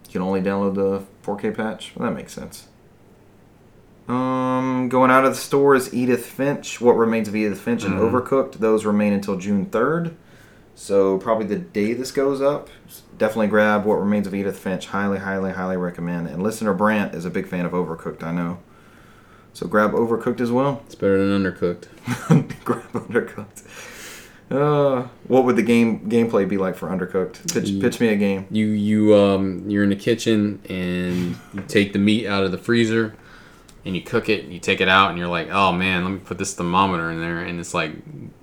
You can only download the 4K patch. Well, that makes sense. Um, going out of the store is Edith Finch. What remains of Edith Finch and Mhm. Overcooked. Those remain until June 3rd. So probably the day this goes up. Definitely grab What Remains of Edith Finch. Highly, highly, highly recommend. And listener Brant is a big fan of Overcooked. I know. So grab Overcooked as well. it's better than undercooked. grab Undercooked. Uh, what would the game gameplay be like for Undercooked? Pitch, Ye- pitch me a game. You you um you're in the kitchen and you take the meat out of the freezer and you cook it and you take it out and you're like, oh man, let me put this thermometer in there and it's like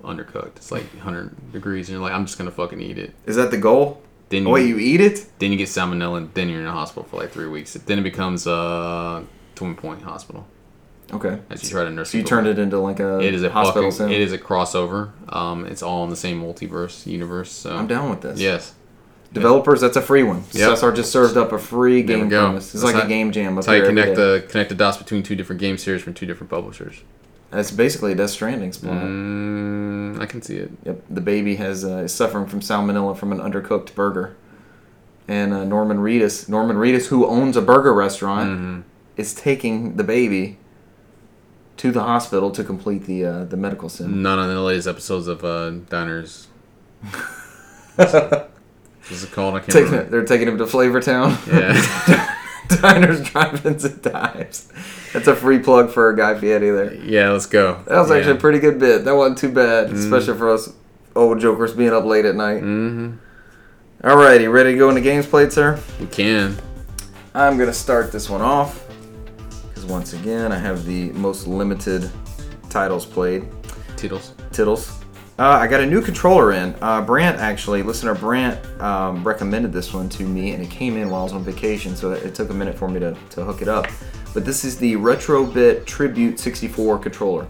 undercooked. It's like 100 degrees and you're like, I'm just gonna fucking eat it. Is that the goal? Then Oh, wait, you eat it? then you get salmonella and then you're in a hospital for like three weeks. Then it becomes a Two Point Hospital Okay. as you try to nurse. So you turned it into like a It is a hospital fucking. It is a crossover. Um, it's all in the same multiverse universe. So I'm down with this. Yes, Developers, that's a free one. Yep. Cesar just served up a free There game go. It's That's like a game jam. Up that's how you connect the connect the dots between two different game series from two different publishers. That's basically Death Stranding's plot. Mm, I can see it. Yep. The baby has uh, is suffering from salmonella from an undercooked burger, and uh, Norman Reedus, Norman Reedus, who owns a burger restaurant, Mhm. is taking the baby to the hospital to complete the uh, the medical sim. None of the latest episodes of uh, Diners. What's it called? I can't Taking remember. they're taking him to Flavortown. Yeah. Diners, drive-ins, and dives. That's a free plug for a Guy Fieri there. yeah, let's go. That was Yeah. actually a pretty good bit. That wasn't too bad, Mm. especially for us old jokers being up late at night. Mm-hmm. Alrighty, ready to go into games played, sir? We can. I'm gonna start this one off because once again I have the most limited titles played. Tittles. Tittles. Uh, I got a new controller in. Uh, Brant actually, listener Brant um, recommended this one to me, and it came in while I was on vacation, so it took a minute for me to, to hook it up. But this is the Retrobit Tribute 64 controller.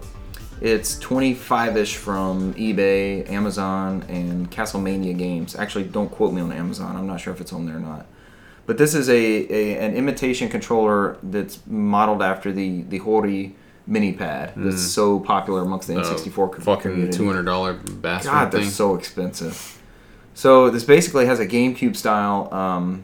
It's 25-ish from eBay, Amazon, and Castlemania Games. Actually, don't quote me on Amazon. I'm not sure if it's on there or not. But this is a, a an imitation controller that's modeled after the the Hori mini pad that's so popular amongst the N64 co- Hmm. Uh, fucking two hundred dollar bastard God, they're so expensive. So this basically has a GameCube style um,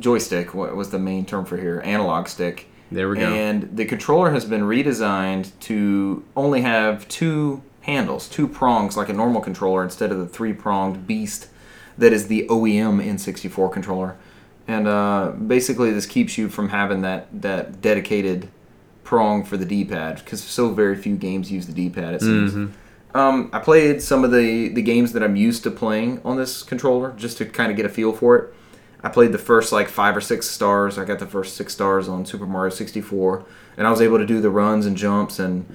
joystick. What was the main term for here? Analog stick. there we go. And the controller has been redesigned to only have two handles, two prongs like a normal controller instead of the three pronged beast that is the OEM N64 controller. And uh, basically, this keeps you from having that, that dedicated prong for the D-pad because so very few games use the D-pad. It seems. Um, I played some of the, the games that I'm used to playing on this controller just to kind of get a feel for it. I played the first like five or six stars. I got the first six stars on Super Mario 64, and I was able to do the runs and jumps and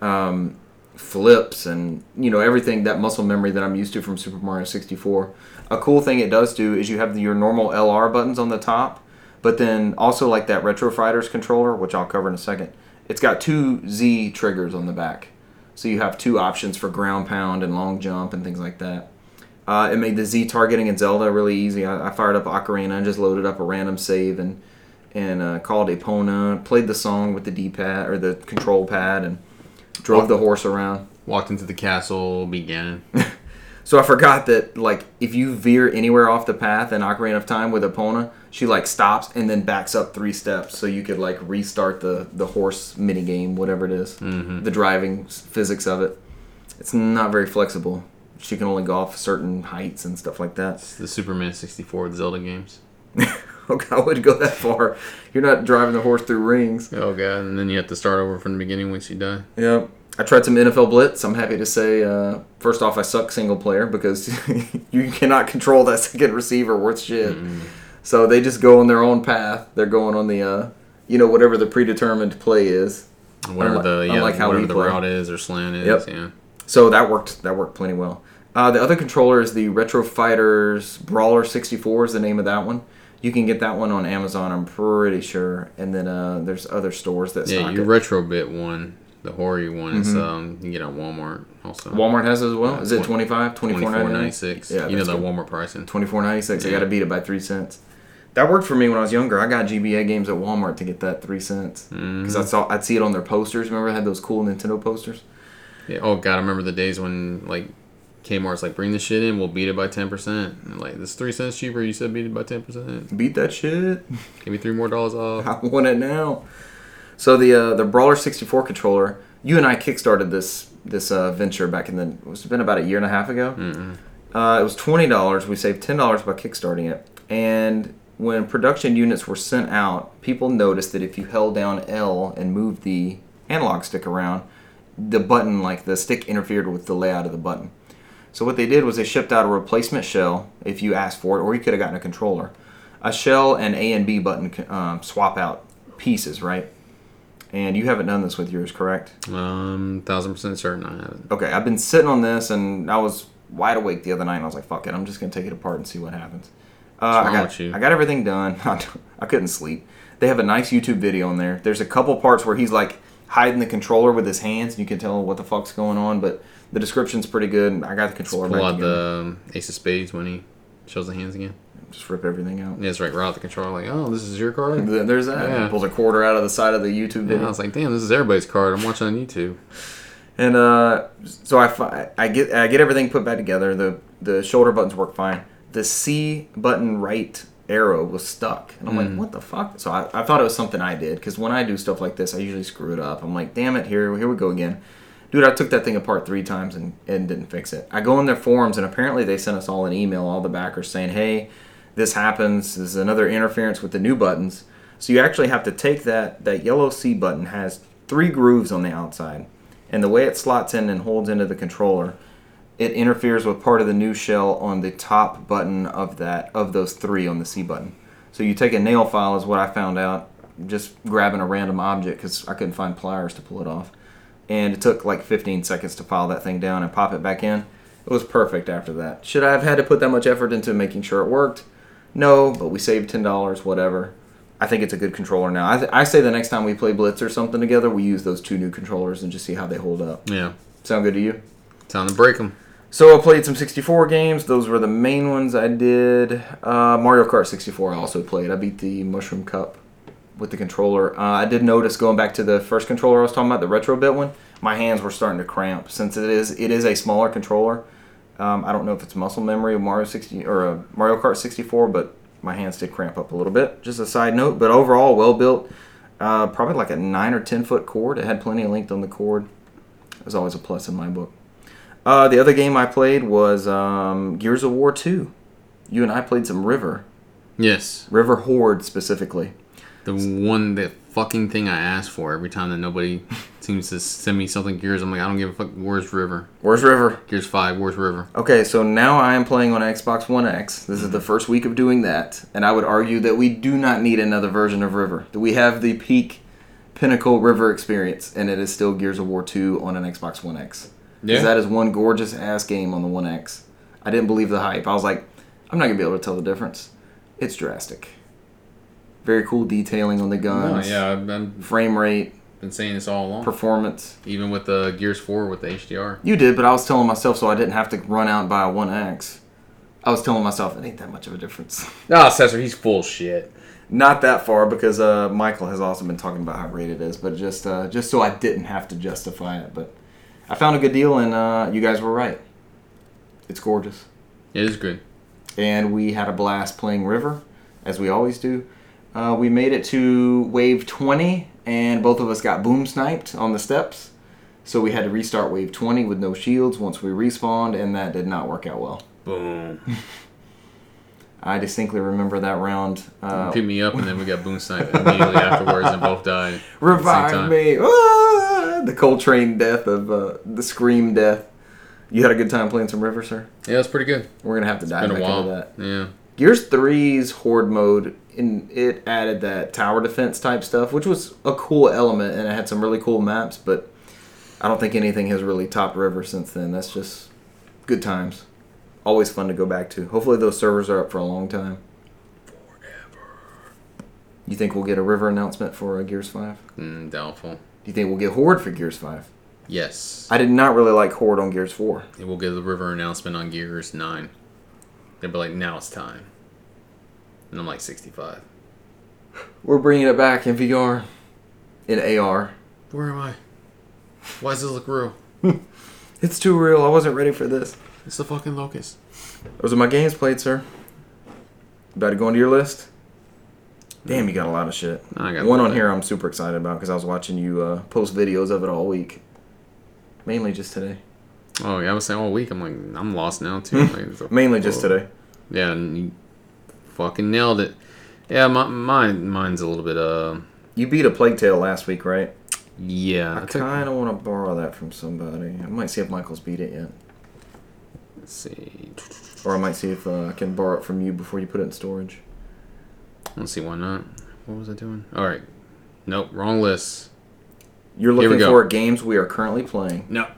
um, flips and you know everything that muscle memory that I'm used to from Super Mario 64. A cool thing it does do is you have your normal LR buttons on the top, but then also like that Retro Fighters controller, which I'll cover in a second. It's got two Z triggers on the back, so you have two options for ground pound and long jump and things like that. Uh, it made the Z targeting in Zelda really easy. I, I fired up Ocarina and just loaded up a random save and and uh, called Epona. Played the song with the D-pad or the control pad and drove the horse around. Walked into the castle, began. So I forgot that like if you veer anywhere off the path in Ocarina of Time with Epona, she like stops and then backs up three steps, so you could like restart the the horse mini game, whatever it is. Mm-hmm. the driving physics of it. It's not very flexible. She can only go off certain heights and stuff like that. It's the Superman sixty four Zelda games. Oh, okay, I wouldn't go that far. You're not driving the horse through rings. Oh god, and then you have to start over from the beginning once you die. Yeah. I tried some NFL Blitz. I'm happy to say, uh, first off, I suck single player because you cannot control that second receiver worth shit. So they just go on their own path. They're going on the, uh, you know, whatever the predetermined play is. Whatever Unlike- the yeah, unlike how whatever the play. route is or slant is, Yep. yeah. So that worked. That worked plenty well. Uh, the other controller is the Retro Fighters Brawler 64 is the name of that one. You can get that one on Amazon, I'm pretty sure. And then uh, there's other stores that Yeah, it. Retrobit one, the Hori one, is um you can get on Walmart also. Walmart has it as well. Is it twenty- 25 Twenty four ninety six. Yeah, you know the. Walmart pricing. Twenty four ninety six. I Yeah. got to beat it by three cents. That worked for me when I was younger. I got GBA games at Walmart to get that three cents Mm-hmm. because I saw I'd see it on their posters. Remember, I had those cool Nintendo posters. Yeah. Oh god, I remember the days when like Kmart's like bring this shit in, we'll beat it by ten percent. Like this is three cents cheaper. You said beat it by ten percent. Beat that shit. Give me three more dollars off. I want it now. So the uh, the Brawler sixty four controller. You and I kickstarted this this uh, venture back in the. It's been about a year and a half ago. Uh, it was twenty dollars. We saved ten dollars by kickstarting it. And when production units were sent out, people noticed that if you held down L and moved the analog stick around, the button, like the stick, interfered with the layout of the button. So what they did was they shipped out a replacement shell if you asked for it, or you could have gotten a controller. A shell and A and B button um, swap out pieces, right? And you haven't done this with yours, correct? Um, thousand percent certain I haven't. Okay, I've been sitting on this, and I was wide awake the other night, and I was like, "Fuck it, I'm just gonna take it apart and see what happens." Uh, I got? I got everything done. I couldn't sleep. They have a nice YouTube video on there. There's a couple parts where he's like hiding the controller with his hands, and you can tell what the fuck's going on. But the description's pretty good. I got the controller Pull back out together. the Ace of Spades when he shows the hands again. Just rip everything out. Yeah, it's right. Right out the controller. Like, oh, this is your card. Th- There's that. Yeah. Pulls a quarter out of the side of the YouTube Yeah, I was like, damn, this is everybody's card. I'm watching on YouTube. And uh, so I, fi- I get I get everything put back together. The the shoulder buttons work fine. The C button right arrow was stuck, and I'm like, what the fuck? So I, I thought it was something I did because when I do stuff like this, I usually screw it up. I'm like, damn it, here here we go again. Dude, I took that thing apart three times and, and didn't fix it. I go in their forums and apparently they sent us all an email, all the backers saying, hey, this happens. This is another interference with the new buttons. So you actually have to take that that yellow C button has three grooves on the outside, and the way it slots in and holds into the controller, it interferes with part of the new shell on the top button of that of those three on the C button. So you take a nail file, is what I found out, just grabbing a random object because I couldn't find pliers to pull it off, and it took like 15 seconds to file that thing down and pop it back in. It was perfect after that. Should I have had to put that much effort into making sure it worked? No, but we saved ten dollars, whatever. I think it's a good controller now. I, th- I say the next time we play Blitz or something together, we use those two new controllers and just see how they hold up. Yeah. Sound good to you? Time to break them. So I played some 64 games. Those were the main ones I did. Uh, Mario Kart 64 I also played. I beat the Mushroom Cup with the controller. Uh, I did notice going back to the first controller I was talking about, the retro bit one, my hands were starting to cramp since it is it is a smaller controller. Um, I don't know if it's muscle memory of Mario 60 or uh, Mario Kart 64, but my hands did cramp up a little bit. Just a side note, but overall well built. Uh, probably like a nine or ten foot cord. It had plenty of length on the cord. It was always a plus in my book. Uh, the other game I played was um, Gears of War 2. You and I played some River. Yes. River Horde specifically. The one that fucking thing I ask for every time that nobody seems to send me something Gears. I'm like, I don't give a fuck. Where's River? Where's River? Gears Five. Where's River? Okay, so now I am playing on Xbox One X. This is the mm-hmm. first week of doing that, and I would argue that we do not need another version of River. That we have the peak, pinnacle River experience, and it is still Gears of War 2 on an Xbox One X. 'Cause that is one gorgeous ass game on the One X. I didn't believe the hype. I was like, I'm not gonna be able to tell the difference. It's drastic. Very cool detailing on the No, guns. yeah, I've been, Frame rate, been saying this all along. performance. Even with the Gears Four with the HDR. You did, but I was telling myself so I didn't have to run out and buy a One X. I was telling myself it ain't that much of a difference. No, Cesar, he's full shit. Not that far because uh, Michael has also been talking about how great it is, but just uh, just so I didn't have to justify it. But I found a good deal, and uh, you guys were right. It's gorgeous, It is good. and we had a blast playing River, as we always do. Uh, we made it to wave 20, and both of us got boom sniped on the steps. So we had to restart wave 20 with no shields once we respawned, and that did not work out well. Boom. I distinctly remember that round. Uh, Pick me up, and then we got boom sniped immediately afterwards, and both died. at the same Revive me! Ah! The Cole Train death of uh, the scream death. You had a good time playing some River, sir. Yeah, it was pretty good. We're gonna have to dive Been a back into while. that. Yeah. Gears 3's horde mode, in it added that tower defense type stuff, which was a cool element, and it had some really cool maps. But I don't think anything has really topped River since then. That's just good times. Always fun to go back to. Hopefully those servers are up for a long time. Forever. You think we'll get a River announcement for uh, Gears 5? Mm, doubtful. Do you think we'll get Horde for Gears 5? Yes. I did not really like Horde on Gears 4. And we'll get the river announcement on Gears 9. They'll be like, now it's time. And I'm like 65. We're bringing it back in VR, in AR. Where am I? Why does this look real? It's too real. I wasn't ready for this. It's the fucking locust. Those are my games played, sir. About to go into your list? Damn, you got a lot of shit. I got One on here I'm super excited about because I was watching you uh, post videos of it all week. Mainly just today. Oh, yeah, I was saying all week. I'm like, I'm lost now, too. Like, Mainly just today. Yeah, and fucking nailed it. Yeah, my, mine, mine's a little bit, uh, You beat a Plague Tale last week, right? yeah. I kind of want to borrow that from somebody. I might see if Michael's beat it yet. Let's see. Or I might see if uh, I can borrow it from you before you put it in storage. Let's see, why not? What was I doing? All right. Nope, wrong list. You're looking for games we are currently playing. No.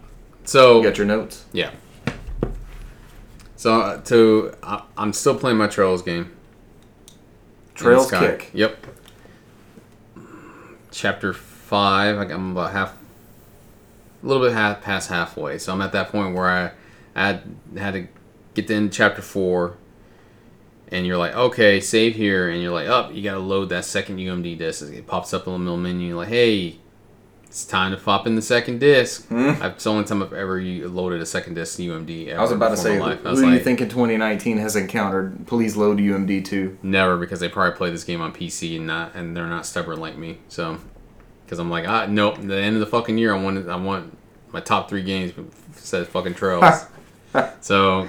So, You got your notes? Yeah. So uh, to I, I'm still playing my Trails game. Trails Kick. Yep. Chapter five. I'm about half, a little bit half past halfway. So I'm at that point where I, I had, had to get to end chapter four. And you're like, okay, save here, and you're like, up. you gotta load that second UMD disc. It pops up in the middle menu, like, hey, it's time to pop in the second disc. Hmm? I've, it's the only time I've ever loaded a second disc UMD. I was about to say, who, life. I who was do you like, think in 2019 has encountered Please Load UMD 2? never because they probably play this game on PC and not and they're not stubborn like me. So, because I'm like, ah, nope. The end of the fucking year, I want I want my top three games says fucking trails. so,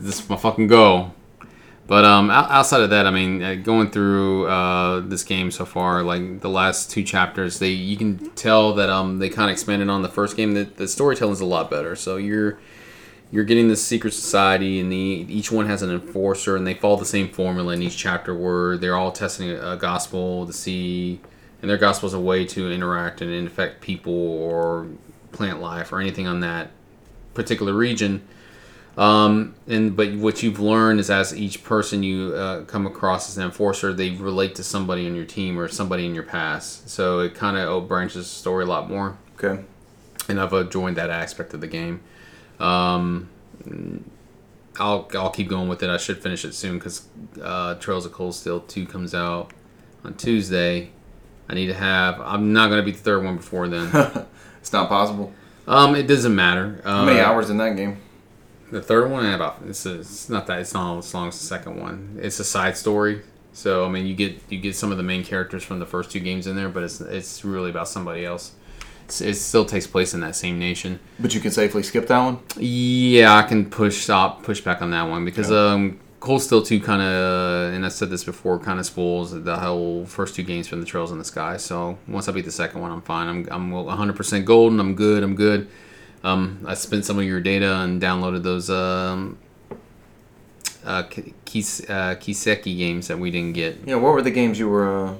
this is my fucking go. But um, outside of that, I mean, uh, going through uh, this game so far, like the last two chapters, they you can tell that um they kind of expanded on the first game. That the storytelling is a lot better. So you're you're getting the secret society, and the each one has an enforcer, and they follow the same formula in each chapter where they're all testing a gospel to see, and their gospel is a way to interact and infect people or plant life or anything on that particular region. Um, and but what you've learned is as each person you uh, come across as an enforcer, they relate to somebody in your team or somebody in your past. So it kind of branches the story a lot more. Okay. And I've enjoyed that aspect of the game. Um, I'll I'll keep going with it. I should finish it soon because uh, Trails of Cold Steel two comes out on Tuesday. I need to have. I'm not gonna beat the third one before then. it's not possible. Um, it doesn't matter. Uh, How many hours in that game? The third one, about it's, a, it's not that it's not as long as the second one. It's a side story, so I mean you get you get some of the main characters from the first two games in there, but it's it's really about somebody else. It's, it still takes place in that same nation. But you can safely skip that one. Yeah, I can push stop push back on that one because yeah. um, Cold Steel two kind of, and I said this before, kind of spoils the whole first two games from the Trails in the Sky. So once I beat the second one, I'm fine. I'm I'm 100% golden. I'm good. I'm good. Um, I spent some of your data and downloaded those um, uh, Kis- uh, Kiseki games that we didn't get. Yeah, what were the games you were uh,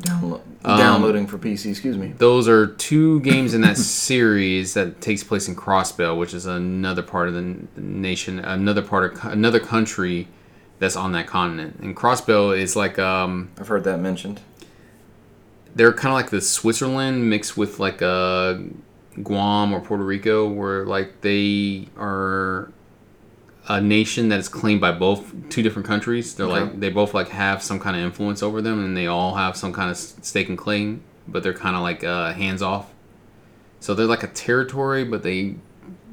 downlo- um, downloading for PC? Excuse me. Those are two games in that series that takes place in Crossbell, which is another part of the nation, another part of another country that's on that continent. And Crossbell is like um, I've heard that mentioned. They're kind of like the Switzerland mixed with like a Guam or Puerto Rico, where like they are a nation that is claimed by both two different countries. They're okay. like they both like have some kind of influence over them, and they all have some kind of stake and claim, but they're kind of like uh, hands off. So they're like a territory, but they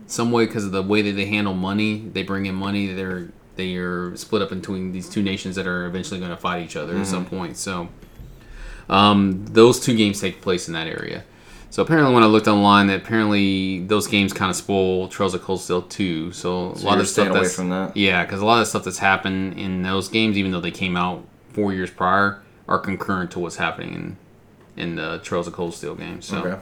some way because of the way that they handle money, they bring in money. They're they are split up between these two nations that are eventually going to fight each other mm-hmm. at some point. So um, those two games take place in that area. So apparently, when I looked online, that apparently those games kind of spoil Trails of Cold Steel 2. So a so lot of stuff that's from that. yeah, because a lot of stuff that's happened in those games, even though they came out four years prior, are concurrent to what's happening in in the Trails of Cold Steel games. So. Okay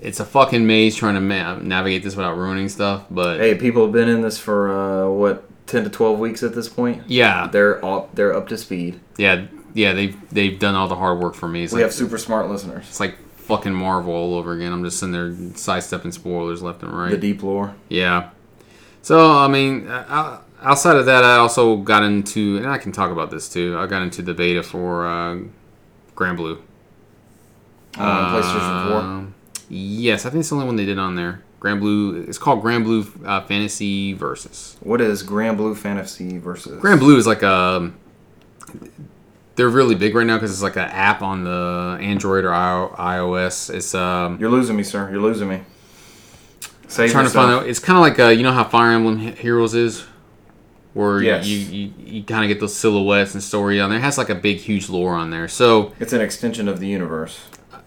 it's a fucking maze trying to ma- navigate this without ruining stuff. But hey, people have been in this for uh, what ten to twelve weeks at this point. Yeah, they're all they're up to speed. Yeah, yeah, they've they've done all the hard work for me. It's we like, have super smart listeners. It's like fucking Marvel all over again. I'm just sitting there sidestepping spoilers left and right. The deep lore. Yeah. So I mean, uh, outside of that, I also got into, and I can talk about this too. I got into the beta for uh, Granblue. Uh, PlayStation Four. Yes, I think it's the only one they did on there. Granblue. It's called Granblue uh, Fantasy Versus. What is Granblue Fantasy Versus? Grand Blue is like a um, they're really big right now because it's like an app on the Android or iOS. It's um. You're losing me, sir. You're losing me. Save trying yourself. to find out. It's kind of like uh, you know how Fire Emblem Heroes is, where yes. you you, you kind of get those silhouettes and story on there. It has like a big huge lore on there. So it's an extension of the universe.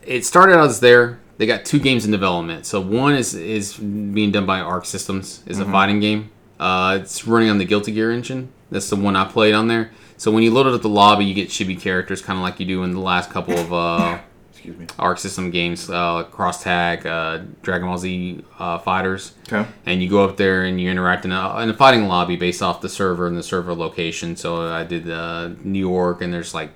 It started out as there. They got two games in development. So one is is being done by Arc Systems. is mm-hmm. a fighting game. Uh, it's running on the Guilty Gear engine. That's the one I played on there. So when you load it up the lobby, you get chibi characters, kind of like you do in the last couple of uh, excuse me Arc System games, uh, Cross Tag, uh, Dragon Ball Z uh, fighters. Okay. And you go up there and you interact in a, in a fighting lobby based off the server and the server location. So I did uh, New York, and there's like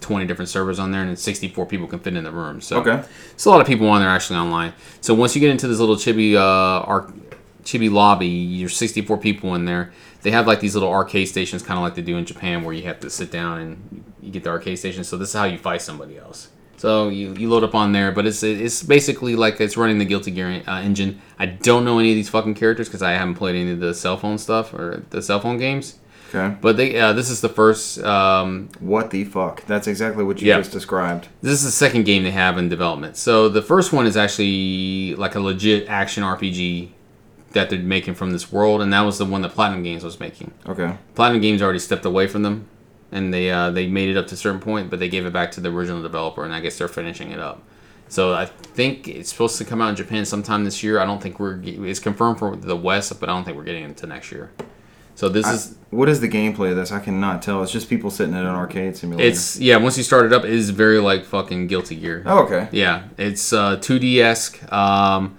20 different servers on there, and 64 people can fit in the room. So okay. it's a lot of people on there actually online. So once you get into this little chibi uh, arc, chibi lobby, you're 64 people in there they have like these little arcade stations, kind of like they do in Japan, where you have to sit down and you get the arcade station. So this is how you fight somebody else. So you, you load up on there, but it's it's basically like it's running the Guilty Gear uh, engine. I don't know any of these fucking characters because I haven't played any of the cell phone stuff or the cell phone games. Okay. But they uh, this is the first. Um, what the fuck? That's exactly what you yeah. just described. This is the second game they have in development. So the first one is actually like a legit action RPG that they're making from this world, and that was the one that Platinum Games was making. Okay. Platinum Games already stepped away from them, and they uh, they made it up to a certain point, but they gave it back to the original developer, and I guess they're finishing it up. So I think it's supposed to come out in Japan sometime this year. I don't think we're it's confirmed for the West, but I don't think we're getting it until next year. So this I, is what is the gameplay of this? I cannot tell. It's just people sitting in an arcade simulator. It's yeah. Once you start it up, it is very like fucking Guilty Gear. Oh, okay. Yeah, it's uh, 2D esque. Um,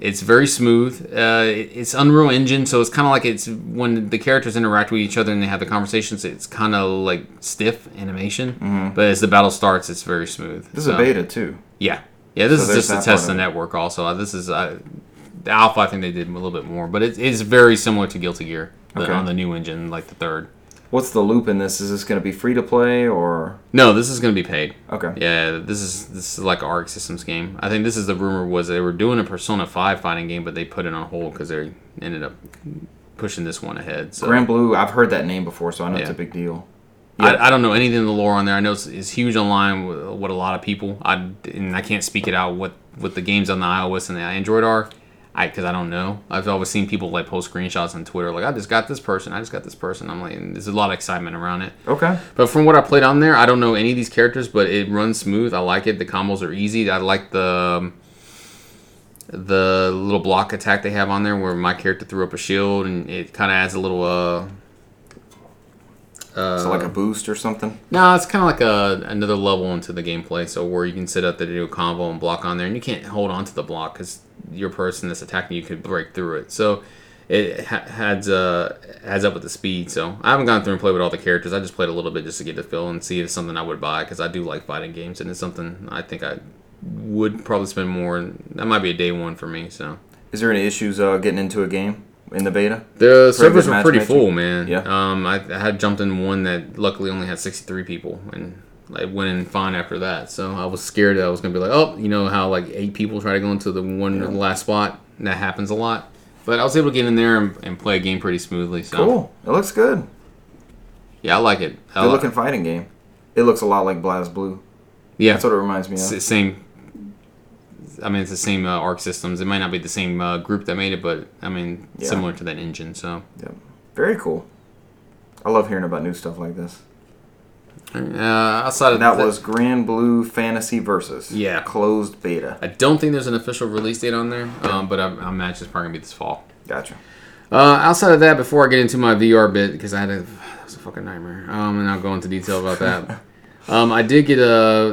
It's very smooth. Uh, it's Unreal Engine, so it's kind of like it's when the characters interact with each other and they have the conversations. It's kind of like stiff animation, but as the battle starts, it's very smooth. This is a beta too. Yeah, yeah. This So is just to test the network. Also, Uh, this is uh, the alpha. I think they did a little bit more, but it is very similar to Guilty Gear the- Okay. on the new engine, like the third. What's the loop in this? Is this going to be free to play or No, this is going to be paid. okay? Yeah, this is this is like an Arc Systems game. I think this is the rumor was they were doing a Persona Five fighting game, but they put it on hold because they ended up pushing this one ahead. So Granblue. I've heard that name before, so I know it's a big deal. I, I don't know anything in the lore on there. I know it's, it's huge online with, with a lot of people. I and I can't speak it out what what the games on the iOS and the Android are. I because I don't know. I've always seen people like post screenshots on Twitter like I just got this person. I just got this person. I'm like and there's a lot of excitement around it. Okay. But from what I played on there, I don't know any of these characters, but it runs smooth. I like it. The combos are easy. I like the um, the little block attack they have on there, where my character threw up a shield, and it kind of adds a little. Uh, uh, So like a boost or something. no, it's kind of like a another level into the gameplay. So where you can sit up there to do a combo and block on there, and you can't hold on to the block because your person that's attacking you could break through it. So it ha- adds uh adds up with the speed. So I haven't gone through and played with all the characters. I just played a little bit just to get the feel and see if it's something I would buy because I do like fighting games and it's something I think I would probably spend more. That might be a day one for me. So Is there any issues uh, getting into a game in the beta? the servers were pretty full, man. Yeah. Um, I, I had jumped in one that luckily only had 63 people, and I went in fine after that. So I was scared that I was gonna be like, oh, you know how like eight people try to go into the one Yeah. last spot. And that happens a lot. But I was able to get in there and, and play a game pretty smoothly. So Cool. It looks good. yeah, I like it. I Good li- looking fighting game. It looks a lot like BlazBlue. yeah, That's what it reminds me of. same. I mean, it's the same uh, Arc Systems. It might not be the same uh, group that made it, but I mean, Yeah. similar to that engine. So Yep. Very cool. I love hearing about new stuff like this. uh, outside of That was Granblue Fantasy Versus. Yeah. Closed beta. I don't think there's an official release date on there, um, but I, I imagine it's probably gonna be this fall. Gotcha. Uh, outside of that, before I get into my VR bit, because I had a that was a fucking nightmare, um, and I'll go into detail about that. um, I did get a,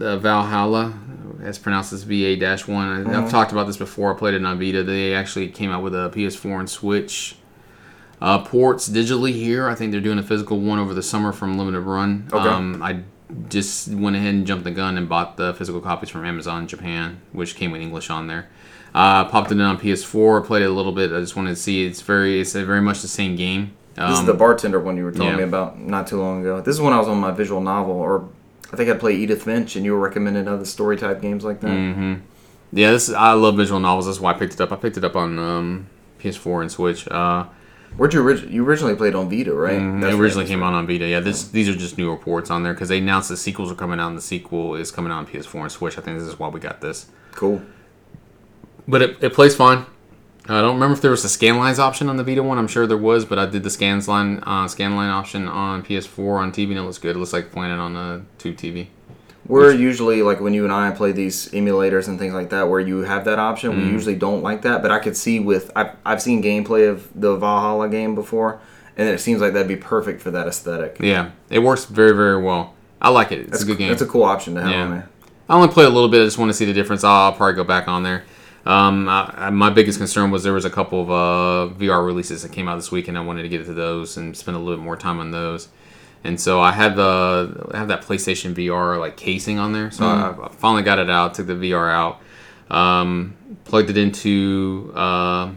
a Valhalla, as pronounced as VA one. I've talked about this before. I played it on Vita. They actually came out with a PS4 and Switch uh, ports digitally here. I think they're doing a physical one over the summer from Limited Run. Okay. Um, I just went ahead and jumped the gun and bought the physical copies from Amazon Japan, which came with English on there. Uh, popped it in on PS4, played it a little bit. I just wanted to see. It's very, it's very much the same game. Um, This is the bartender one you were telling yeah. me about not too long ago. This is when I was on my visual novel, or I think I'd play Edith Finch, and you were recommending other story type games like that. hmm Yeah, this is, I love visual novels. That's why I picked it up. I picked it up on um, PS4 and Switch. Uh, Where'd you orig- you originally played on Vita, right? Mm, That's it originally came out on Vita. Yeah, this these are just new reports on there because they announced the sequels are coming out, and the sequel is coming out on PS4 and Switch. I think this is why we got this. Cool. But it, it plays fine. I don't remember if there was a scan lines option on the Vita one. I'm sure there was, but I did the scans line uh, scan line option on PS4 on TV, and it looks good. It looks like playing it on a tube TV. We're usually like when you and I play these emulators and things like that, where you have that option. Mm-hmm. We usually don't like that, but I could see with I've, I've seen gameplay of the Valhalla game before, and it seems like that'd be perfect for that aesthetic. Yeah, it works very very well. I like it. It's That's a good game. That's a cool option to have Yeah. on there. I only played a little bit. I just want to see the difference. I'll, I'll probably go back on there. Um, I, my biggest concern was there was a couple of uh, VR releases that came out this week, and I wanted to get to those and spend a little bit more time on those. And so I had the I have that PlayStation VR like casing on there. So I, I finally got it out. Took the VR out. Um, plugged it into uh,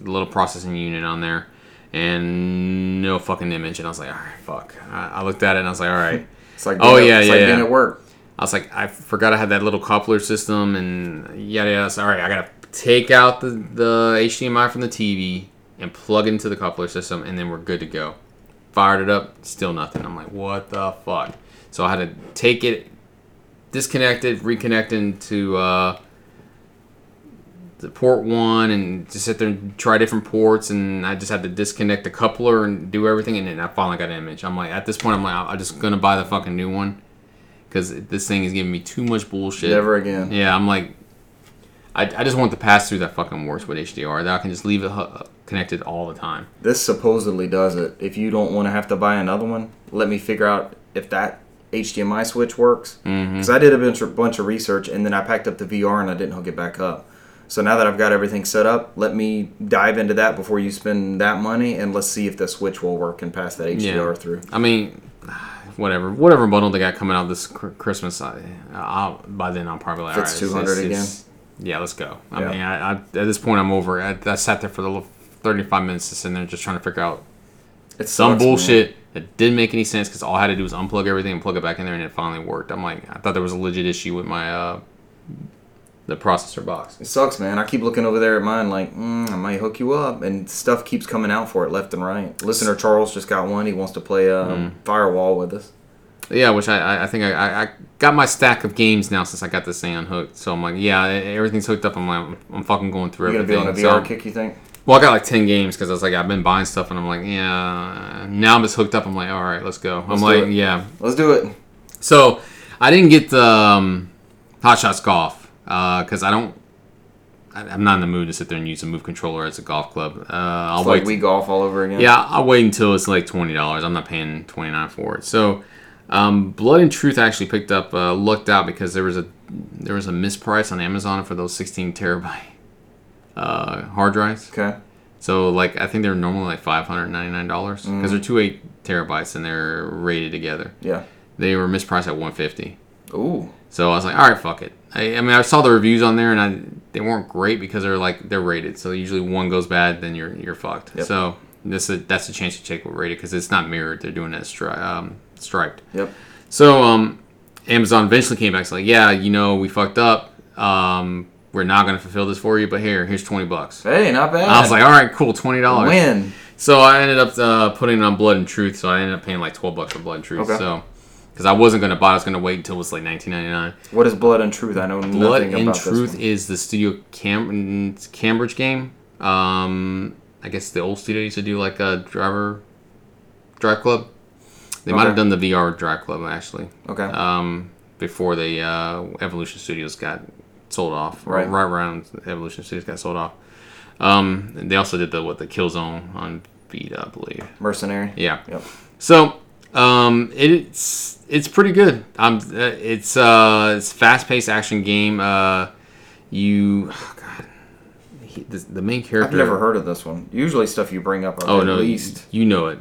the little processing unit on there, and no fucking image. And I was like, all right, fuck. I, I looked at it and I was like, all right. It's like Oh, yeah, it's yeah, like yeah. being at work. I was like, I forgot I had that little coupler system and yada yada. So, all right, I gotta take out the, the HDMI from the TV and plug into the coupler system, and then we're good to go. Fired it up, still nothing. I'm like, what the fuck? So I had to take it, disconnect it, reconnect into uh, the port one, and just sit there and try different ports. And I just had to disconnect the coupler and do everything, and then I finally got an image. I'm like, at this point, I'm like, I'm just gonna buy the fucking new one because this thing is giving me too much bullshit. Never again. Yeah, I'm like, I, I just want the pass through that fucking works with HDR. That I can just leave it connected all the time. This supposedly does it. If you don't want to have to buy another one, let me figure out if that HDMI switch works. Mm-hmm. Because I did a bunch of, bunch of research and then I packed up the VR and I didn't hook it back up. So now that I've got everything set up, let me dive into that before you spend that money, and let's see if the Switch will work and pass that HDR through. I mean, whatever, whatever bundle they got coming out this cr- Christmas, I, I'll, by then I'll probably like, all right, 200 again? it's- yeah, let's go. I Yeah. mean, I, I, at this point, I'm over. I, I sat there for the 35 minutes to sit there just trying to figure out It's some bullshit that didn't make any sense because all I had to do was unplug everything and plug it back in there, and it finally worked. I'm like, I thought there was a legit issue with my uh, the processor box. It sucks, man. I keep looking over there at mine, like, mm, I might hook you up, and stuff keeps coming out for it left and right. Listener Charles just got one. He wants to play um, Mm. Firewall with us. Yeah, which I, I- think I, I, got my stack of games now since I got this thing unhooked. So I'm like, yeah, everything's hooked up. I'm like, I'm fucking going through You're gonna be everything. on a VR So- kick, you think? Well, I got like ten games because I was like, I've been buying stuff, and I'm like, yeah. Now I'm just hooked up. I'm like, all right, let's go. Let's I'm like, it. yeah. Let's do it. So I didn't get the um, Hot Shots Golf because I don't. I'm not in the mood to sit there and use a move controller as a golf club. Uh, I'll wait. like we golf all over again. Yeah, I'll wait until it's like twenty dollars. I'm not paying twenty nine for it. So, um, Blood and Truth actually picked up, uh, looked out because there was a there was a misprice on Amazon for those sixteen terabyte uh, hard drives. Okay. So like I think they're normally like five hundred ninety nine dollars because they're two eight terabytes and they're rated together. Yeah. They were mispriced at one fifty. Ooh. So I was like, all right, fuck it. I, I mean, I saw the reviews on there, and I they weren't great because they're like they're rated. So usually one goes bad, then you're you're fucked. Yep. So this is, that's a chance to check what rated because it's not mirrored. They're doing it stri- um, striped. Yep. So um, Amazon eventually came back. It's like, yeah, you know, we fucked up. Um, we're not gonna fulfill this for you, but here, here's twenty bucks. Hey, not bad. I was like, all right, cool, twenty dollars. win. So I ended up uh, putting it on Blood and Truth. So I ended up paying like twelve bucks for Blood and Truth. Okay. So because I wasn't gonna buy, it, I was gonna wait until it was like nineteen ninety nine. What is Blood and Truth? I know Blood nothing and about Truth this. is the studio Cam- Cambridge game. Um, I guess the old studio used to do like a driver drive club. They might have done the VR drive club actually. Okay. Um, before the uh, Evolution Studios got sold off, Right. right around Evolution Studios got sold off. Um, and they also did the what the Killzone on Vita, I believe. Mercenary. Yeah. Yep. So um, it's it's pretty good. Um, uh, it's uh, it's fast paced action game. Uh, you, oh God, he, the, the main character. I've never heard of this one. Usually, stuff you bring up. Oh at no, least. you know it.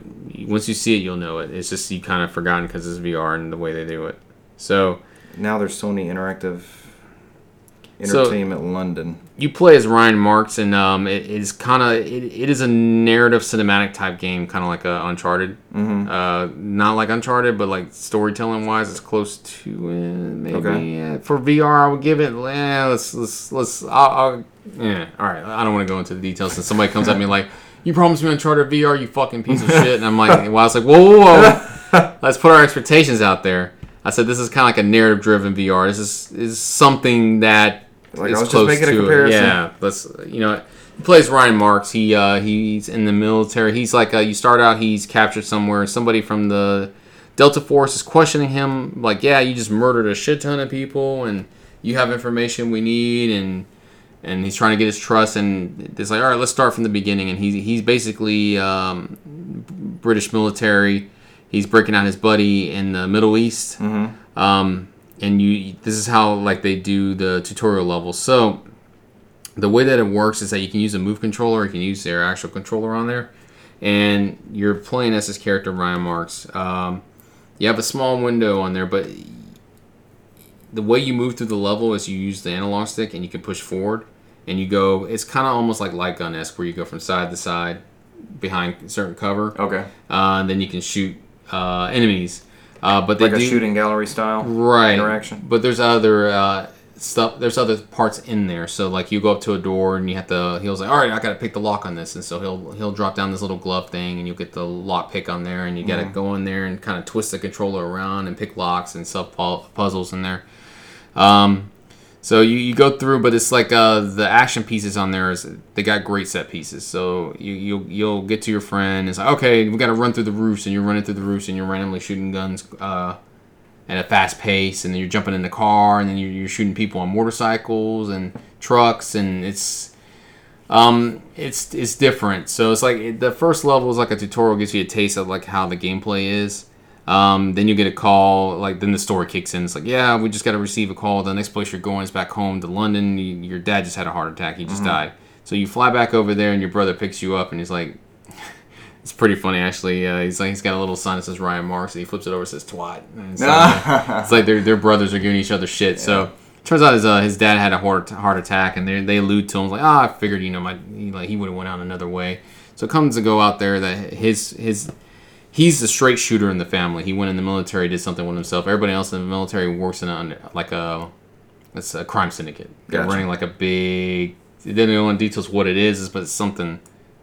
Once you see it, you'll know it. It's just you kind of forgotten because it's VR and the way they do it. So Now there's Sony Interactive So- Entertainment London. you play as Ryan Marks, and um, it is kind of it, it is a narrative cinematic type game, kind of like a Uncharted. Mm-hmm. Uh, not like Uncharted, but like storytelling wise, it's close to it. Maybe Okay. yeah. for VR, I would give it. Eh, let's let's let's. I'll, I'll, yeah, all right. I don't want to go into the details. And somebody comes at me like, "You promised me Uncharted VR, you fucking piece of shit," and I'm like, "Well, I was like, whoa, whoa, whoa. let's put our expectations out there." I said, "This is kind of like a narrative driven VR. This is is something that Like, I was just making a it. comparison. Yeah, let's you know." He plays Ryan Marks. He uh, he's in the military. He's like uh, you start out. He's captured somewhere. Somebody from the Delta Force is questioning him. Like, yeah, you just murdered a shit ton of people, and you have information we need, and and he's trying to get his trust. And it's like, all right, let's start from the beginning. And he's he's basically um, British military. He's breaking out his buddy in the Middle East. Mm-hmm. Um, and you, this is how like they do the tutorial level. So the way that it works is that you can use a move controller, you can use their actual controller on there, and you're playing as this character Ryan Marks. Um, you have a small window on there, but the way you move through the level is you use the analog stick and you can push forward, and you go. It's kind of almost like light gun esque, where you go from side to side behind certain cover, Okay. uh, and then you can shoot uh, enemies. Uh, but they Like a do, shooting gallery style. right interaction. but there's other uh, stuff there's other parts in there so like you go up to a door and you have to he'll like all right i gotta pick the lock on this and so he'll he'll drop down this little glove thing and you'll get the lock pick on there and you gotta go in there and kind of twist the controller around and pick locks and pu- puzzles in there um, so you, you go through but it's like uh, the action pieces on there is they got great set pieces so you, you'll, you'll get to your friend it's like okay we gotta run through the roofs and you're running through the roofs and you're randomly shooting guns uh, at a fast pace, and then you're jumping in the car, and then you're, you're shooting people on motorcycles and trucks, and it's um it's it's different. So it's like the first level is like a tutorial, gives you a taste of like how the gameplay is. Um, then you get a call, like then the story kicks in. It's like, yeah, we just got to receive a call. The next place you're going is back home to London. You, your dad just had a heart attack. He just died. So you fly back over there, and your brother picks you up, and he's like, it's pretty funny actually. Uh, he's like, he's got a little sign that says Ryan Marks, and he flips it over, and says twat. And it's, like, it's like their their brothers are giving each other shit. So. Turns out his, uh, his dad had a heart, heart attack, and they, they allude to him like, ah, I figured you know my he, like he would have went out another way. So it comes to go out there that his his he's the straight shooter in the family. He went in the military, did something with himself. Everybody else in the military works in a, like a it's a crime syndicate. They're Gotcha. running like a big. They didn't go into details what it is, but it's something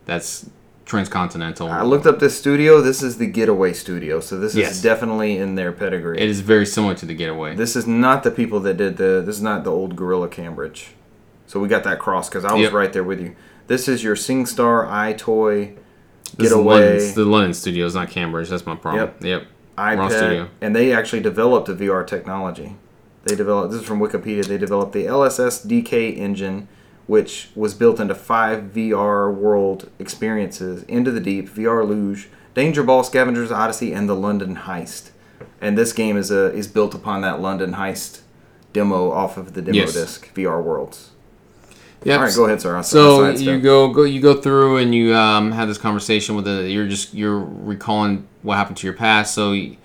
that's transcontinental. I looked up this studio. This is the Getaway Studio, so this Yes. is definitely in their pedigree. It is very similar to the Getaway. This is not the people that did the. This is not the old Guerrilla Cambridge. So we got that cross because I was Yep. right there with you. This is your SingStar, EyeToy, This is Getaway, London, the London Studios, not Cambridge. That's my problem. Yep. Yep. EyePet, Studio. and they actually developed the VR technology. They developed. This is from Wikipedia. They developed the LSS DK engine, which was built into five VR world experiences: Into the Deep, VR Luge, Danger Ball, Scavengers Odyssey, and the London Heist. And this game is a is built upon that London Heist demo off of the demo Yes. disc VR Worlds. Yep. All right, go ahead, sir. I'll- So I'll you go go you go through and you um, have this conversation with the you're just you're recalling what happened to your past. So you,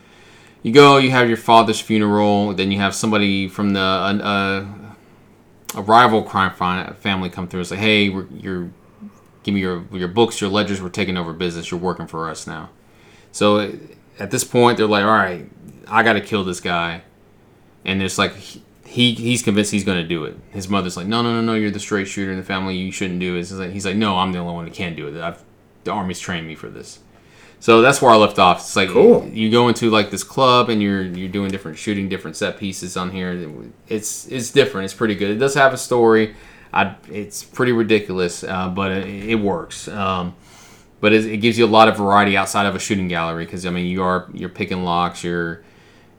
you go you have your father's funeral. Then you have somebody from the uh, a rival crime family come through and say, hey, we're, you're give me your your books, your ledgers. We're taking over business. You're working for us now. So at this point, they're like, all right, I got to kill this guy, and it's like he, he he's convinced he's going to do it. His mother's like, no, no, no, no, you're the straight shooter in the family. You shouldn't do it. He's like, he's like, no, I'm the only one who can do it. I've, the army's trained me for this. So that's where I left off. It's like Cool. you go into like this club and you're you're doing different shooting, different set pieces on here. It's it's different. It's pretty good. It does have a story. I it's pretty ridiculous, uh, but it, it works. Um, but it, it gives you a lot of variety outside of a shooting gallery because I mean you are you're picking locks. You're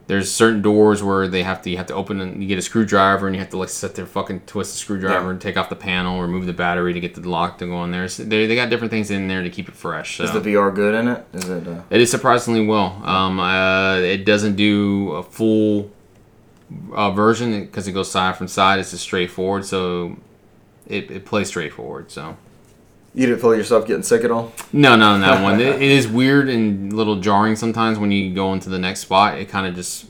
there's certain doors where they have to you have to open and you get a screwdriver and you have to like sit there fucking twist the screwdriver Yeah. and take off the panel, remove the battery to get the lock to go in there. So they, they got different things in there to keep it fresh. So. is the VR good in it? Is it? Uh, It is surprisingly well. Um, uh, it doesn't do a full uh, version because it goes side from side. It's just straightforward, so it, it plays straightforward. So you didn't feel yourself getting sick at all? no, no, that one. It, it is weird and a little jarring sometimes when you go into the next spot. It kind of just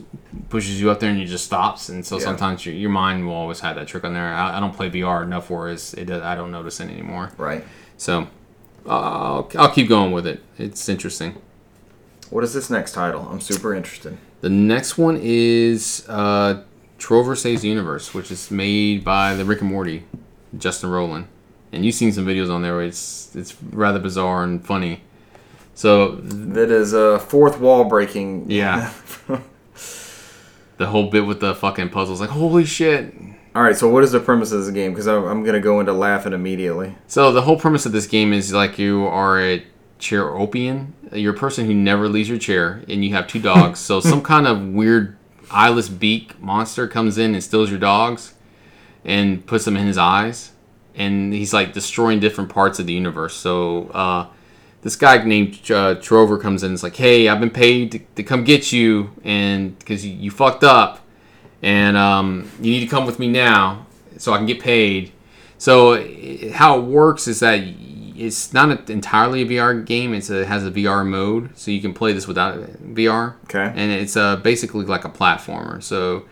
pushes you up there and you just stops, and so Yeah. sometimes your, your mind will always have that trick on there. I, I don't play VR enough where it's, it does, I don't notice it anymore. Right. So I'll, I'll keep going with it. It's interesting. What is this next title? I'm super interested. The next one is uh, Trover Saves the Universe, which is made by the Rick and Morty, Justin Roiland. And you've seen some videos on there where it's it's rather bizarre and funny. So That is a fourth wall breaking. Yeah. the whole bit with the fucking puzzles, like holy shit. All right. So what is the premise of this game? Because I'm, I'm gonna go into laughing immediately. So the whole premise of this game is like you are a Chairorpian. You're a person who never leaves your chair, and you have two dogs. so some kind of weird eyeless beak monster comes in and steals your dogs, and puts them in his eyes, and he's like destroying different parts of the universe. So uh, this guy named uh, Trover comes in. and is like, hey, I've been paid to, to come get you, and because you, you fucked up, and um, you need to come with me now so I can get paid. So i- how it works is that it's not a, entirely a VR game. It's a, it has a VR mode, so you can play this without VR. Okay. And it's uh, basically like a platformer. So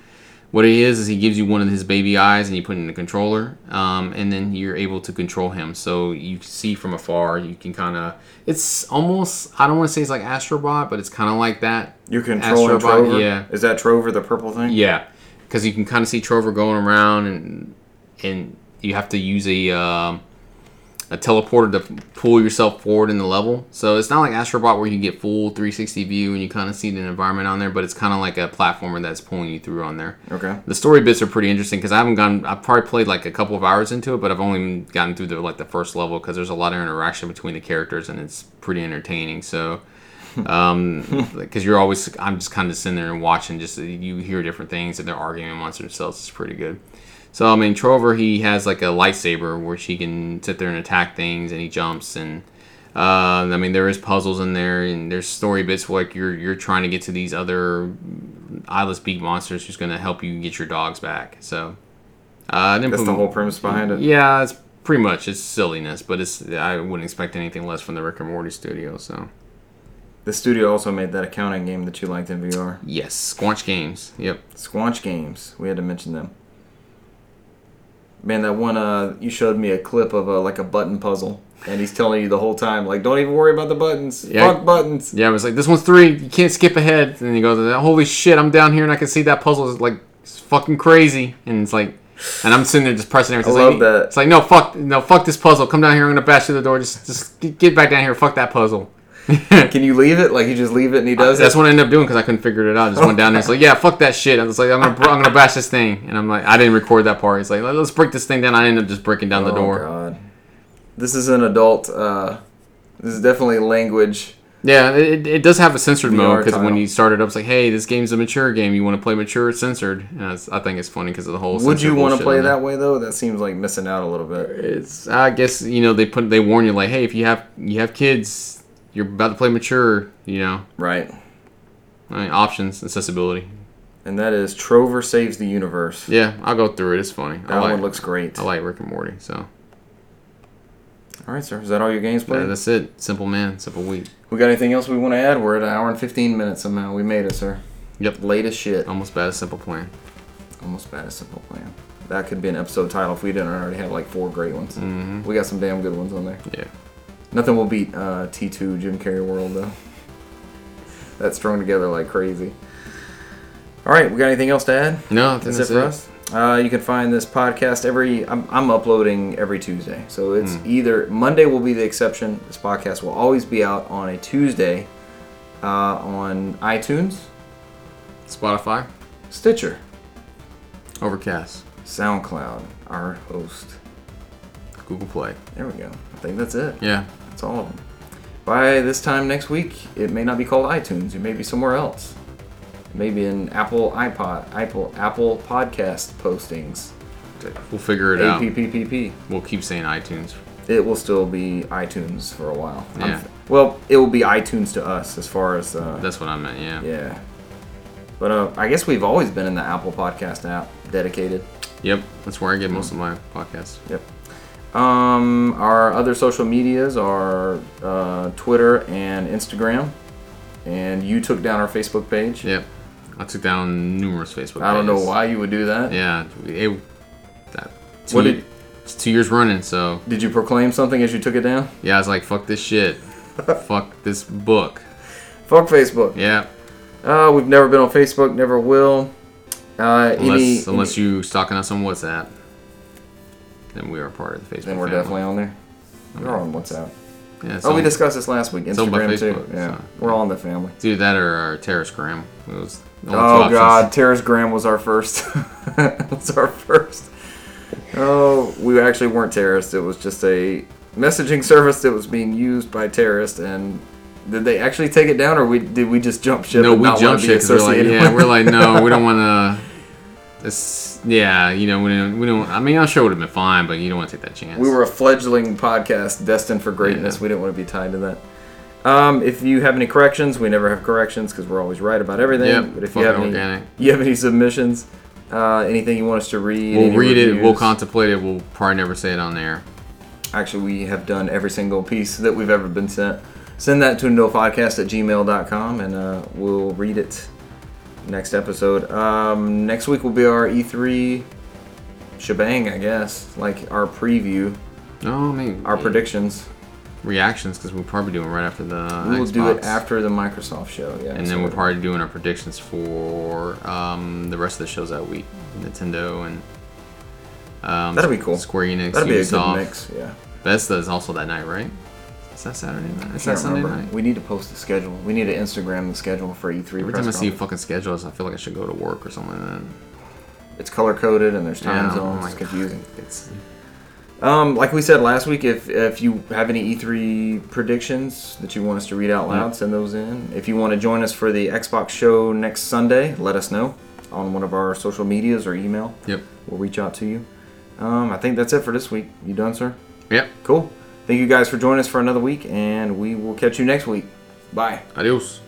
what it is is he gives you one of his baby eyes and you put it in the controller, um, and then you're able to control him. So you see from afar. You can kind of. It's almost. I don't want to say it's like Astrobot, but it's kind of like that. You're controlling Astrobot, Trover. yeah. Is that Trover the purple thing? Yeah, because you can kind of see Trover going around, and and you have to use a um, a teleporter to pull yourself forward in the level. So it's not like Astrobot where you get full 360 view and you kind of see the environment on there, but it's kind of like a platformer that's pulling you through on there. Okay. The story bits are pretty interesting because I haven't gone. I've probably played like a couple of hours into it, but I've only gotten through the like the first level because there's a lot of interaction between the characters and it's pretty entertaining. So, um, because you're always, I'm just kind of sitting there and watching. Just you hear different things and they're arguing amongst themselves. It's pretty good. So I mean, Trover he has like a lightsaber where she can sit there and attack things, and he jumps and. Uh, I mean, there is puzzles in there, and there's story bits where, like you're you're trying to get to these other eyeless beak monsters who's going to help you get your dogs back. So, uh, That's put- the whole premise behind it. Yeah, it's pretty much it's silliness, but it's I wouldn't expect anything less from the Rick and Morty studio. So, The studio also made that accounting game that you liked in VR. yes, Squanch Games. Yep. Squanch Games. We had to mention them. Man, that one uh, you showed me a clip of a, like a button puzzle, and he's telling you the whole time, like, don't even worry about the buttons. Yeah. Fuck buttons. Yeah, I was like this one's three. You can't skip ahead. And he goes, "Holy shit! I'm down here and I can see that puzzle is like it's fucking crazy." And it's like, and I'm sitting there just pressing everything. I It's love like, that. It's like no fuck, no fuck this puzzle. Come down here. I'm gonna bash through the door. Just, just get- get back down here. Fuck that puzzle. Can you leave it? Like you just leave it and he does That's it. what I ended up doing because I couldn't figure it out. I just went down there. It's like, yeah, fuck that shit. I was like, I'm gonna, I'm gonna bash this thing. And I'm like, I didn't record that part. It's like, let's break this thing down. I ended up just breaking down the oh door. god, this is an adult. Uh, this is definitely language. Yeah, it, it does have a censored VR mode because when you start it up, it's like, hey, this game's a mature game. You want to play mature, it's censored. And that's- I think it's funny because of the whole. Would you want want to play that way though? That seems like missing out a little bit. It's. I guess you know they put they warn you like, hey, if you have you have kids, you're about to play mature. You know, Right. I mean, options, accessibility. And that is Trover saves the universe. Yeah, I'll go through it. It's funny. I That like. one looks great. I like Rick and Morty. So All right, sir. Is that all your games yeah, played? that's it. Simple man, simple week. We got anything else we want to add? We're at an hour and 15 minutes somehow. We made it, sir. Yep. Late as shit. Almost bad as simple plan. Almost bad as simple plan. That could be an episode title if we didn't already have like four great ones. Mm-hmm. We got some damn good ones on there. Yeah. Nothing will beat uh, T2 Jim Carrey World though. That's strung together like crazy. All right, we got anything else to add? No, I That's, that's, it for us. Uh, you can find this podcast every. I'm, I'm uploading every Tuesday, so it's Hmm. either Monday will be the exception. This podcast will always be out on a Tuesday uh, on iTunes, Spotify, Stitcher, Overcast, SoundCloud. Our host. Google Play. There we go. I think that's it. Yeah. That's all of them. By this time next week, it may not be called iTunes. It may be somewhere else. Maybe an Apple iPod, Apple Apple Podcast postings. We'll figure it out. APPPP. We'll keep saying iTunes. It will still be iTunes for a while. I'm- Yeah. well, it will be iTunes to us as far as uh, That's what I meant. Yeah. yeah. But uh, I guess we've always been in the Apple Podcast app, dedicated. Yep. That's where I get most of my podcasts. Yep. Um, our other social medias are uh, Twitter and Instagram, and you took down our Facebook page. Yep. I took down numerous Facebook. Pages. I don't know why you would do that. Yeah. It, that, two, What did- it's two years running, so Did you proclaim something as you took it down? yeah, I was like, fuck this shit. fuck this book. Fuck Facebook. Yeah. Uh, we've never been on Facebook, never will. Uh, Unless any, unless any- you stalking us on WhatsApp, then we are part of the Facebook. then we're family. definitely on there. We're on WhatsApp. Yeah. Oh, we discussed this last week. Instagram too. Yeah, so- we're all in the family. It's either that or our terrorist gram. Was the only two Oh. God, Terrace Graham was our first. was our first. Oh, we actually weren't terrorists. It was just a messaging service that was being used by terrorists. And did they actually take it down, or we did we just jump ship? No, we jumped wanna be shit because we're like, yeah, we're like, no, we don't want to. This, yeah, you know, we don't, we don't. I mean, I'm sure it would have been fine, but you don't want to take that chance. We were a fledgling podcast destined for greatness. Yeah. We didn't want to be tied to that. Um, if you have any corrections, we never have corrections because we're always right about everything. Yep, but if you have any, you have any submissions, uh, anything you want us to read, We'll read it. We'll contemplate it. We'll probably never say it on there. Actually, we have done every single piece that we've ever been sent. Send that to nofodcast at gmail.com and uh, we'll read it next episode. Um, next week will be our E3 shebang, I guess. Like our preview, No, I mean our predictions. reactions because we'll probably do them right after the. We will do it Xbox. after the Microsoft show. Yeah, and so then we're probably doing our predictions for um, the rest of the shows that week, Nintendo and um, That'll be cool. Square Enix, That'd be a Ubisoft. good mix. Yeah. Bethesda is also that night, right? Is that Saturday night? Is that Sunday remember. night? We need to post the schedule. We need to Instagram the schedule for E3. Every time I see fucking schedules, I feel like I should go to work or something like it's color coded and there's time Yeah, zones. I'm It's confusing. It's Um, like we said last week, if if you have any E3 predictions that you want us to read out loud, send those in. If you want to join us for the Xbox show next Sunday, let us know on one of our social medias or email. yep, We'll reach out to you. Um, I think that's it for this week. You done, sir? yep. Cool. Thank you guys for joining us for another week, and we will catch you next week. Bye. Adios.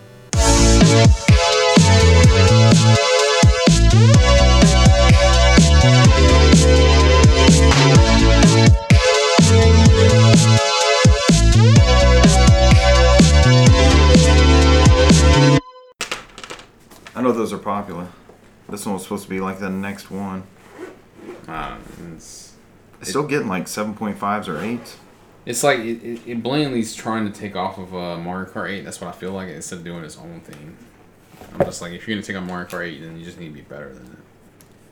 I know those are popular. This one was supposed to be like the next one. Uh, it's, It's still getting like 7.5s or 8s. It's like it, it, it trying to take off of uh, Mario Kart 8. That's what I feel like instead of doing its own thing. I'm just like, if you're gonna take on Mario Kart 8, then you just need to be better than it.